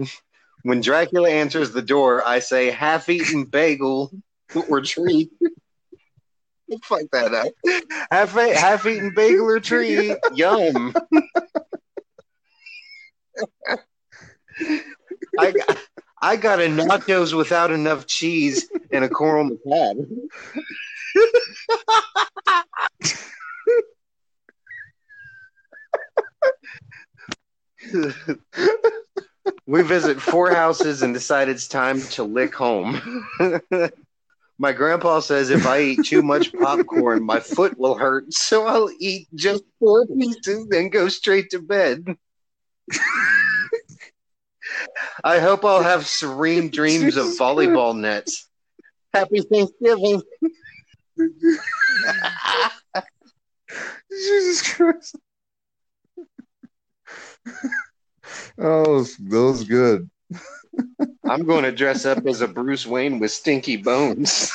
When Dracula answers the door, I say half eaten bagel or treat. Fuck that up. Half half eaten bagel or treat. Yum. I got, I got a nachos without enough cheese and a corn on the cob. we visit four houses and decide it's time to lick home. my grandpa says if I eat too much popcorn, my foot will hurt, so I'll eat just four pieces and go straight to bed. I hope I'll have serene dreams of volleyball nets. Happy Thanksgiving. Jesus Christ. oh, that was good. I'm going to dress up as a Bruce Wayne with stinky bones.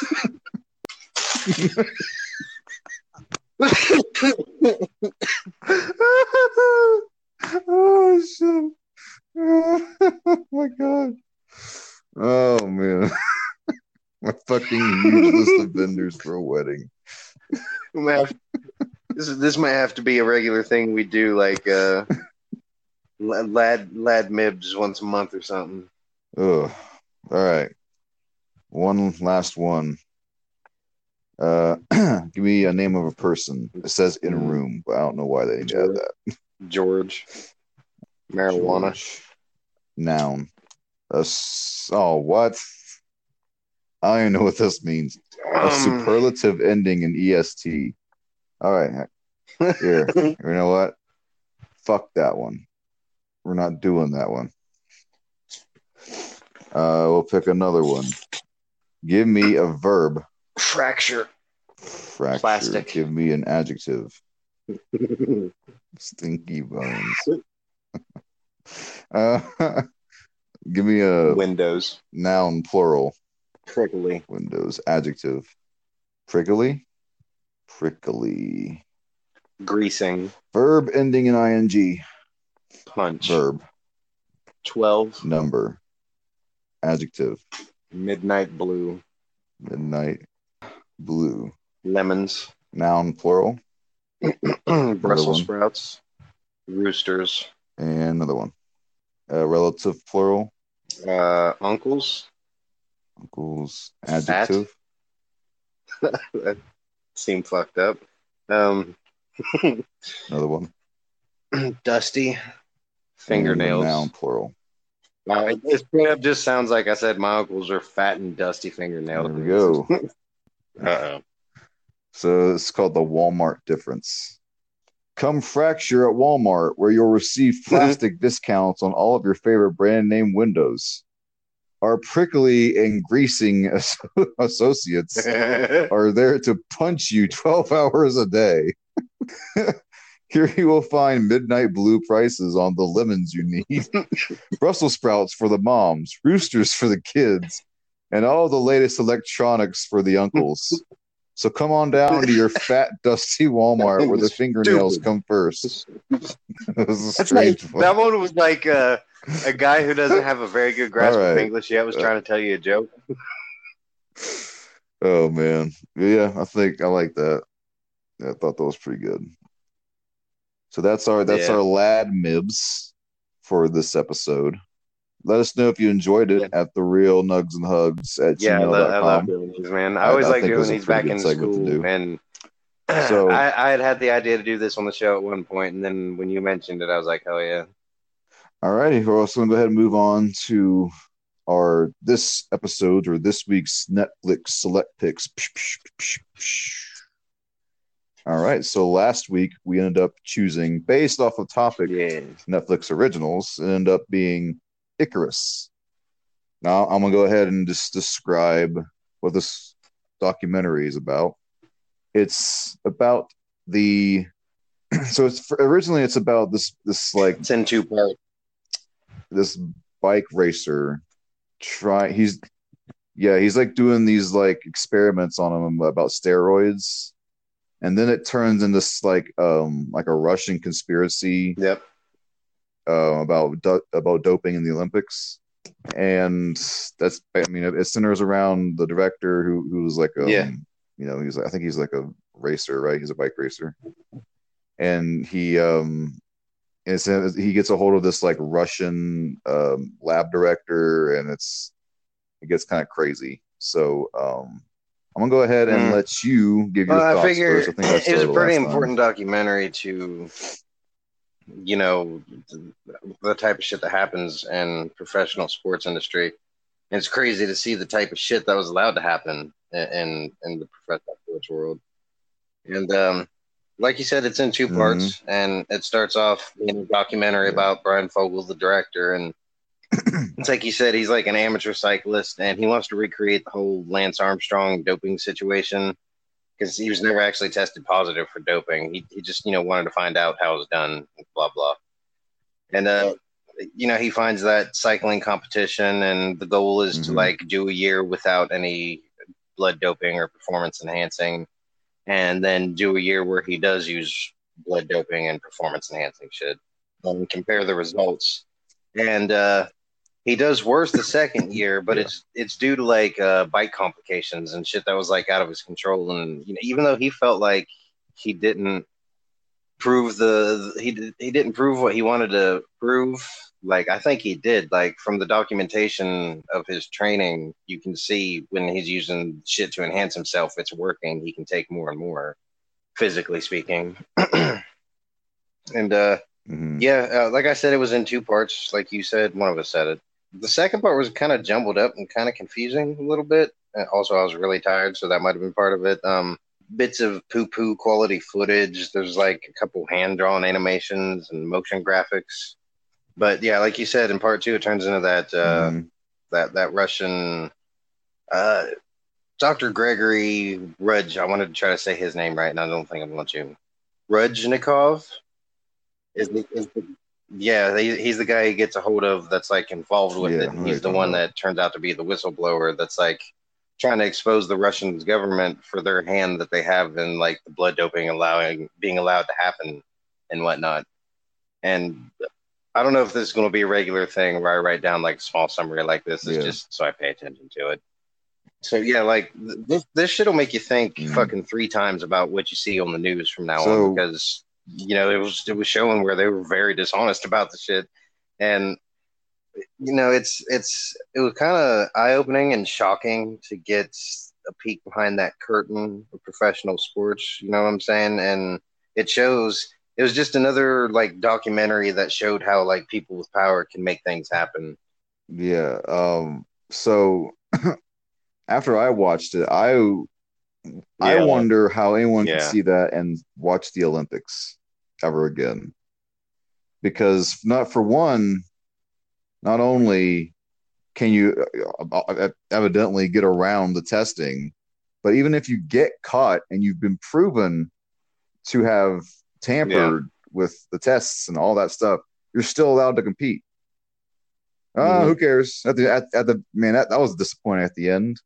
oh shit! Oh my god! Oh man! My fucking huge list of vendors for a wedding. We might have- this is this might have to be a regular thing we do, like uh, lad lad mibs once a month or something. Oh, All right. One last one. Uh, give me a name of a person. It says in a room, but I don't know why they need to add that. George, marijuana. George. Noun. A oh, what? I don't even know what this means. A Um, superlative ending in EST. All right. Here. you know what? Fuck that one. We're not doing that one. Uh, we'll pick another one. Give me a verb. fracture. Fracture. Plastic. Give me an adjective. Stinky bones. uh, give me a Windows. noun plural. Prickly. Windows adjective. Prickly. Prickly. Greasing. Verb ending in ing. Punch. Verb. Twelve. Number. Adjective. Midnight blue. Midnight. Blue. Lemons. Noun plural. Brussels sprouts. Roosters. And another one. Uh, relative plural. Uh, uncles. Uncles adjective. that seemed fucked up. Um, Another one. dusty fingernails. Noun plural. Wow, this straight up just sounds like I said my uncles are fat and dusty fingernails. There we go. Uh-oh. So it's called the Walmart difference. Come fracture at Walmart, where you'll receive mm-hmm. plastic discounts on all of your favorite brand name windows. Our prickly and greasing associates are there to punch you 12 hours a day. Here you will find midnight blue prices on the lemons you need, Brussels sprouts for the moms, roosters for the kids, and all the latest electronics for the uncles. So come on down to your fat, dusty Walmart where the fingernails Stupid. come first. Is That's like, one. that one was like uh, a guy who doesn't have a very good grasp All of. English yet was trying to tell you a joke. Oh man, yeah, I think I like that. Yeah, I thought that was pretty good. So that's our that's Yeah. our lad mibs for this episode. Let us know if you enjoyed it at the real nugs and hugs at Yeah, I, lo- I love gmail.com. doing these, man. I I- always I like it doing these back in to school, and So- I, I had had the idea to do this on the show at one point, and then when you mentioned it, I was like, "Oh yeah." All righty, we're also gonna go ahead and move on to our this episode or this week's Netflix select picks. All right, so last week we ended up choosing based off of topic Yeah. Netflix originals and end up being Icarus. Now I'm gonna go ahead and just describe what this documentary is about. It's about the so it's originally it's about this this like It's in two parts. this bike racer try he's yeah he's like doing these like experiments on him about steroids and then it turns into this like um like a russian conspiracy Yep. Uh, about do- about doping in the olympics and that's i mean it centers around the director who who's like a Yeah. you know he's like, I think he's like a racer right he's a bike racer and he um and so he gets a hold of this like Russian um, lab director, and it's it gets kind of crazy. So um, I'm gonna go ahead and Mm. let you give your Well, I figure first. I think it was a pretty last time. important documentary to, you know, the, type of shit that happens in professional sports industry. And it's crazy to see the type of shit that was allowed to happen in in, in the professional sports world. And um, like you said, it's in 2 Mhm. parts, and it starts off being a documentary Yeah. about Bryan Fogel, the director, and it's like you said, he's like an amateur cyclist, and he wants to recreate the whole Lance Armstrong doping situation because he was never actually tested positive for doping. He, he just, you know, wanted to find out how it was done, blah, blah. And, uh, you know, he finds that cycling competition, and the goal is to Mhm. like do a year without any blood doping or performance enhancing, and then do a year where he does use blood doping and performance enhancing shit and compare the results. And, uh, he does worse the second year, but Yeah. it's it's due to like uh, bike complications and shit that was like out of his control. And you know, even though he felt like he didn't prove the he he didn't prove what he wanted to prove, like I think he did. Like from the documentation of his training, you can see when he's using shit to enhance himself, it's working. He can take more and more, physically speaking. and uh Mhm. yeah, uh, like I said, it was in two parts. Like you said, one of us said it. The second part was kind of jumbled up and kind of confusing a little bit. And also, I was really tired, so that might have been part of it. Um, bits of poo poo quality footage. There's like a couple hand drawn animations and motion graphics. But yeah, like you said, in part two, it turns into that uh, Mhm. that that Russian uh, Dr. Gregory Rudge. I wanted to try to say his name right, and I don't think I'm going to. Rudjnikov is the, is the yeah he, he's the guy he gets a hold of that's like involved with Yeah, it. I know And he's the one that turns out to be the whistleblower that's like trying to expose the Russian government for their hand that they have in like the blood doping allowing being allowed to happen and whatnot. And I don't know if this is going to be a regular thing where I write down like a small summary like this. It's Yeah. just so I pay attention to it. So yeah, like th- this this shit will make you think Mhm. fucking three times about what you see on the news from now So- on because you know it was it was showing where they were very dishonest about the shit, and you know, it's it's it was kind of eye opening and shocking to get a peek behind that curtain of professional sports. You know what I'm saying? And it shows. It was just another like documentary that showed how like people with power can make things happen. Yeah. Um. So after I watched it, I I Yeah. wonder how anyone Yeah. can see that and watch the Olympics ever again. Because not for one, not only can you uh, uh, evidently get around the testing, but even if you get caught and you've been proven to have tampered with the tests and all that stuff, you're still allowed to compete. Ah, Mhm. who cares? At the at, at the man, that, that was disappointing at the end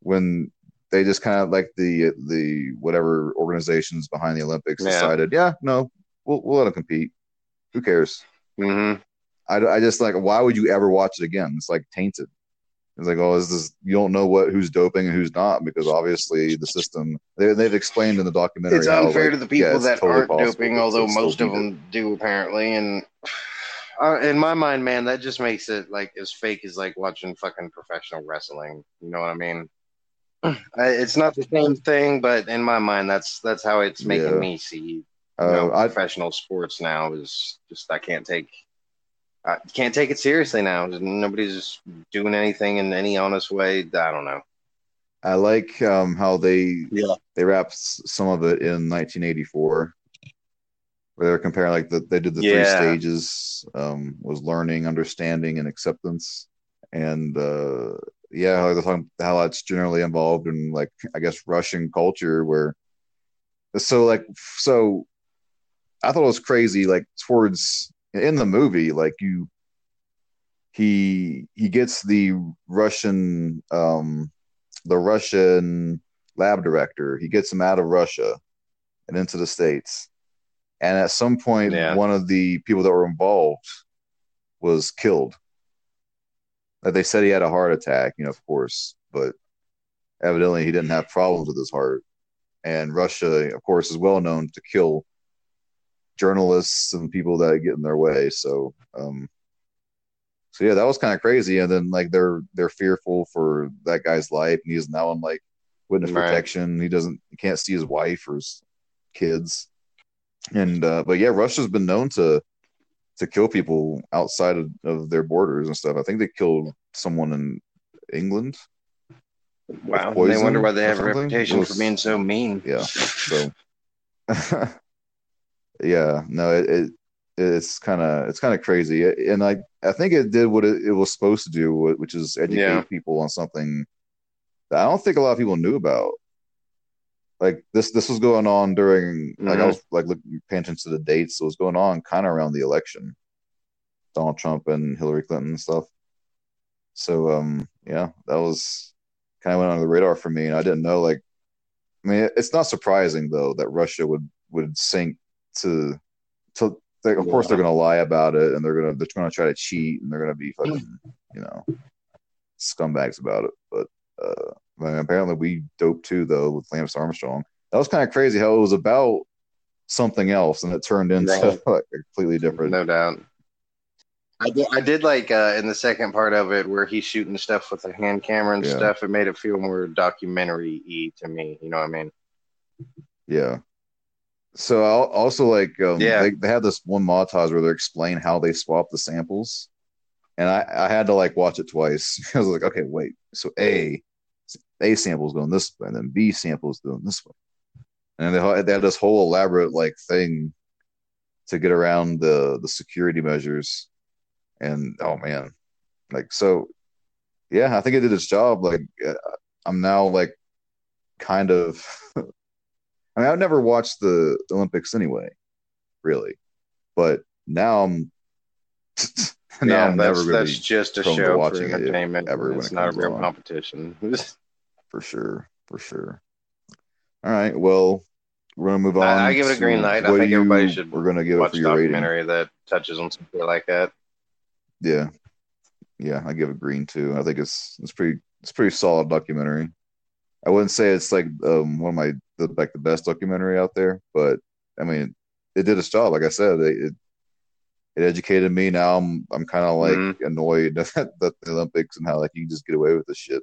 when they just kind of like the the whatever organizations behind the Olympics Yeah. decided, yeah, no, we'll we'll let them compete. Who cares? Mm-hmm. I, I just like why would you ever watch it again? It's like tainted. It's like oh, is this you don't know what who's doping and who's not because obviously the system they they've explained in the documentary. It's how, unfair like, to the people yeah, that totally aren't possible doping, although most of it. them do apparently. And uh, in my mind, man, that just makes it like as fake as like watching fucking professional wrestling. You know what I mean? I, it's not the same thing, but in my mind, that's that's how it's making Yeah. me see Uh, know, I professional sports now is just I can't take I can't take it seriously now. Nobody's doing anything in any honest way. I don't know. I like um, how they Yeah. they wrapped some of it in 1984, where they're comparing like the, they did the three stages um, was learning, understanding, and acceptance, and uh, yeah, they're talking how that's generally involved in like I guess Russian culture where so like so I thought it was crazy like towards in the movie like you he he gets the Russian um the Russian lab director. He gets him out of Russia and into the States. And at some point, Yeah. one of the people that were involved was killed. Uh, They said he had a heart attack, you know, of course, but evidently he didn't have problems with his heart. And Russia, of course, is well known to kill journalists and people that get in their way. So, um, so yeah, that was kind of crazy. And then like they're they're fearful for that guy's life, and he's now in like witness Right. protection. He doesn't he can't see his wife or his kids. And uh, but yeah, Russia's been known to to kill people outside of, of their borders and stuff. I think they killed someone in England. Wow. They wonder why they have a reputation was- for being so mean. Yeah. So yeah, no, it, it it's kind of it's kind of crazy, and I I think it did what it, it was supposed to do, which is educate Yeah. people on something that I don't think a lot of people knew about. Like this, this was going on during like I Mhm. was like looking paying attention to the dates. So it was going on kind of around the election, Donald Trump and Hillary Clinton and stuff. So um yeah, that was kind of went under the radar for me, and I didn't know like I mean, it's not surprising though that Russia would would sink to to. They, of course, they're going to lie about it, and they're going to they're going to try to cheat, and they're going to be fucking you know scumbags about it. But uh, I mean, apparently, we doped too though with Lance Armstrong. That was kind of crazy how it was about something else, and it turned into Right. like completely different. No doubt. I did, I did like uh, in the second part of it where he's shooting stuff with a hand camera and Yeah. stuff. It made it feel more documentary y to me. You know what I mean? Yeah. So I'll also like um, Yeah. they, they had this one montage where they explain how they swap the samples, and I, I had to like watch it twice. I was like, okay, wait. So A A sample is going this way, and then B sample is going this way, and they had, they had this whole elaborate like thing to get around the the security measures, and oh man, like so, yeah, I think it did its job. Like uh, I'm now like kind of. I mean, I've never watched the Olympics anyway, really, but now I'm now yeah, that's, never really that's just a show for watching entertainment. ever it's it not a real on. competition. for sure, for sure. All right, well, we're gonna move on. I- I give it a green light. I think you- everybody should We're gonna give it Watch for a your rating. that touches on something like that. Yeah, yeah, I give it green too. I think it's it's pretty it's pretty solid documentary. I wouldn't say it's like um one of my the, like the best documentary out there, but I mean it did its job. Like I said, it, it it educated me. Now I'm I'm kind of like Mhm. annoyed that, that the Olympics and how like you can just get away with this shit.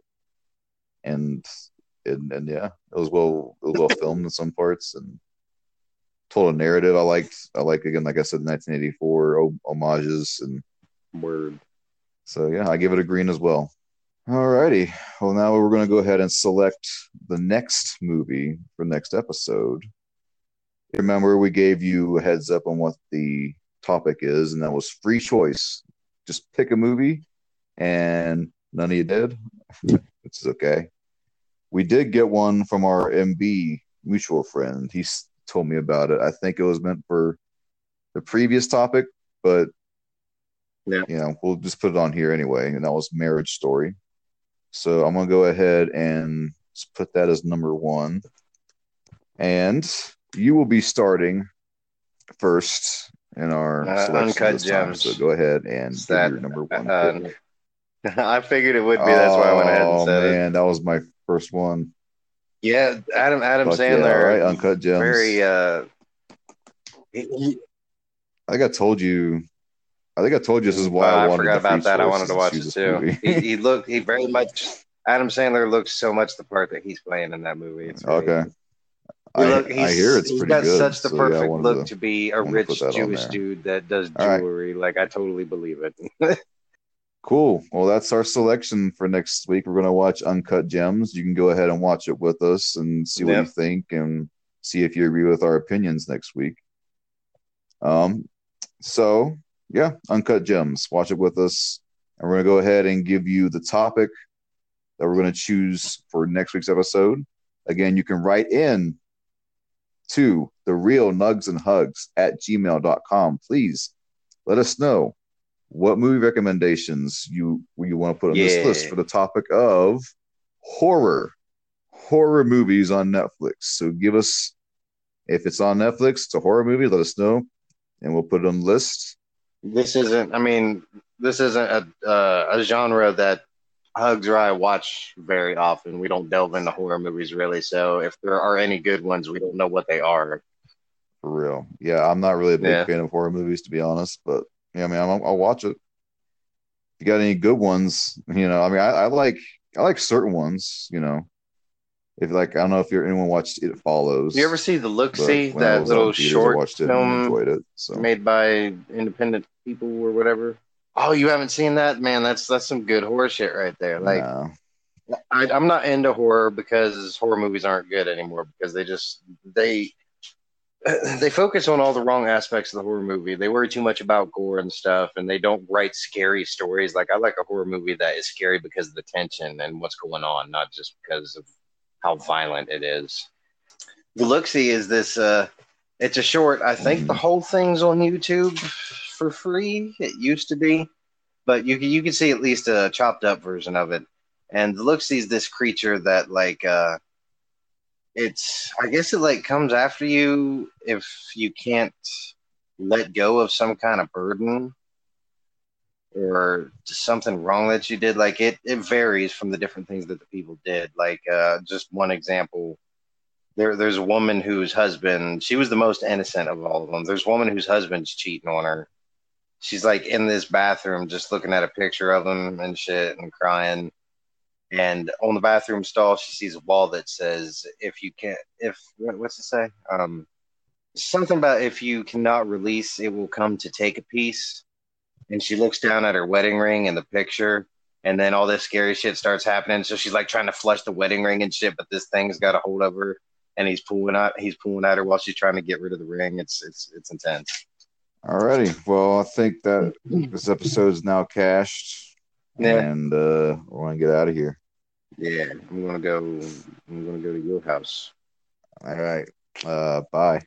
And and and yeah, it was well it was well filmed in some parts and told a narrative. I liked I like again like I said 1984 homages and Word. so yeah, I give it a green as well. Alrighty. Well, now we're going to go ahead and select the next movie for next episode. Remember, we gave you a heads up on what the topic is, and that was free choice. Just pick a movie, and none of you did, which is okay. We did get one from our MB mutual friend. He told me about it. I think it was meant for the previous topic, but Yeah. you know, we'll just put it on here anyway. And that was Marriage Story. So I'm gonna go ahead and just put that as number one. And you will be starting first in our Uh, Uncut this time. Gems. So go ahead and that, number one. uh. I figured it would be. That's why I went ahead and Oh, said it. man, that was my first one. Yeah, Adam Adam Fuck yeah, Sandler. all right, Uncut Gems. Very uh he- I think I told you. I think I told you this is why I I wanted forgot about that. I wanted to watch it too. he, he looked he very much Adam Sandler looks so much the part that he's playing in that movie. It's really- okay. Look, I he's- hear it's he's pretty got good. such the so, perfect wanted look to- to be a rich put that on Jewish dude that does All right. jewelry. Like I totally believe it. Cool. Well, that's our selection for next week. We're going to watch Uncut Gems. You can go ahead and watch it with us and see what Yep. you think and see if you agree with our opinions next week. Um, so yeah, Uncut Gems. Watch it with us, and we're going to go ahead and give you the topic that we're going to choose for next week's episode. Again, you can write in to the real nugs and hugs at gmail.com. Please let us know what movie recommendations you you want to put on this list for the topic of horror horror movies on netflix so give us if it's on netflix it's a horror movie let us know and we'll put it on the list this isn't. I mean, this isn't a uh, a genre that Hugs or I watch very often. We don't delve into horror movies really. So if there are any good ones, we don't know what they are. for real yeah i'm not really a big Yeah. fan of horror movies to be honest but yeah i mean I'll, I'll watch it if you got any good ones you know i mean I, I like i like certain ones you know if like i don't know if you're anyone watched it follows You ever see the Look See, that little theaters, I short watched it film it so made by independent people or whatever? Oh, you haven't seen that, man? That's that's some good horror shit right there. Like, no. I, I'm not into horror because horror movies aren't good anymore because they just they they focus on all the wrong aspects of the horror movie. They worry too much about gore and stuff, and they don't write scary stories. Like I like a horror movie that is scary because of the tension and what's going on, not just because of how violent it is. The Look is this. Uh, it's a short. I think the whole thing's on YouTube for free. It used to be, but you can you can see at least a chopped up version of it. And the Look is this creature that like uh, it's I guess it like comes after you if you can't let go of some kind of burden or something wrong that you did. Like it it varies from the different things that the people did. Like uh, just one example there there's a woman whose husband she was the most innocent of all of them there's a woman whose husband's cheating on her she's like in this bathroom just looking at a picture of him and shit and crying. And on the bathroom stall she sees a wall that says if you can't if what's it say? Um something about if you cannot release it will come to take a piece. And she looks down at her wedding ring and the picture. And then all this scary shit starts happening. So she's like trying to flush the wedding ring and shit but this thing's got a hold of her and he's pulling out he's pulling at her while she's trying to get rid of the ring. It's it's it's intense Alrighty. Well, I think that this episode is now cached, yeah and uh, we're gonna get out of here. yeah i'm gonna go i'm gonna go to your house All right. Uh, bye.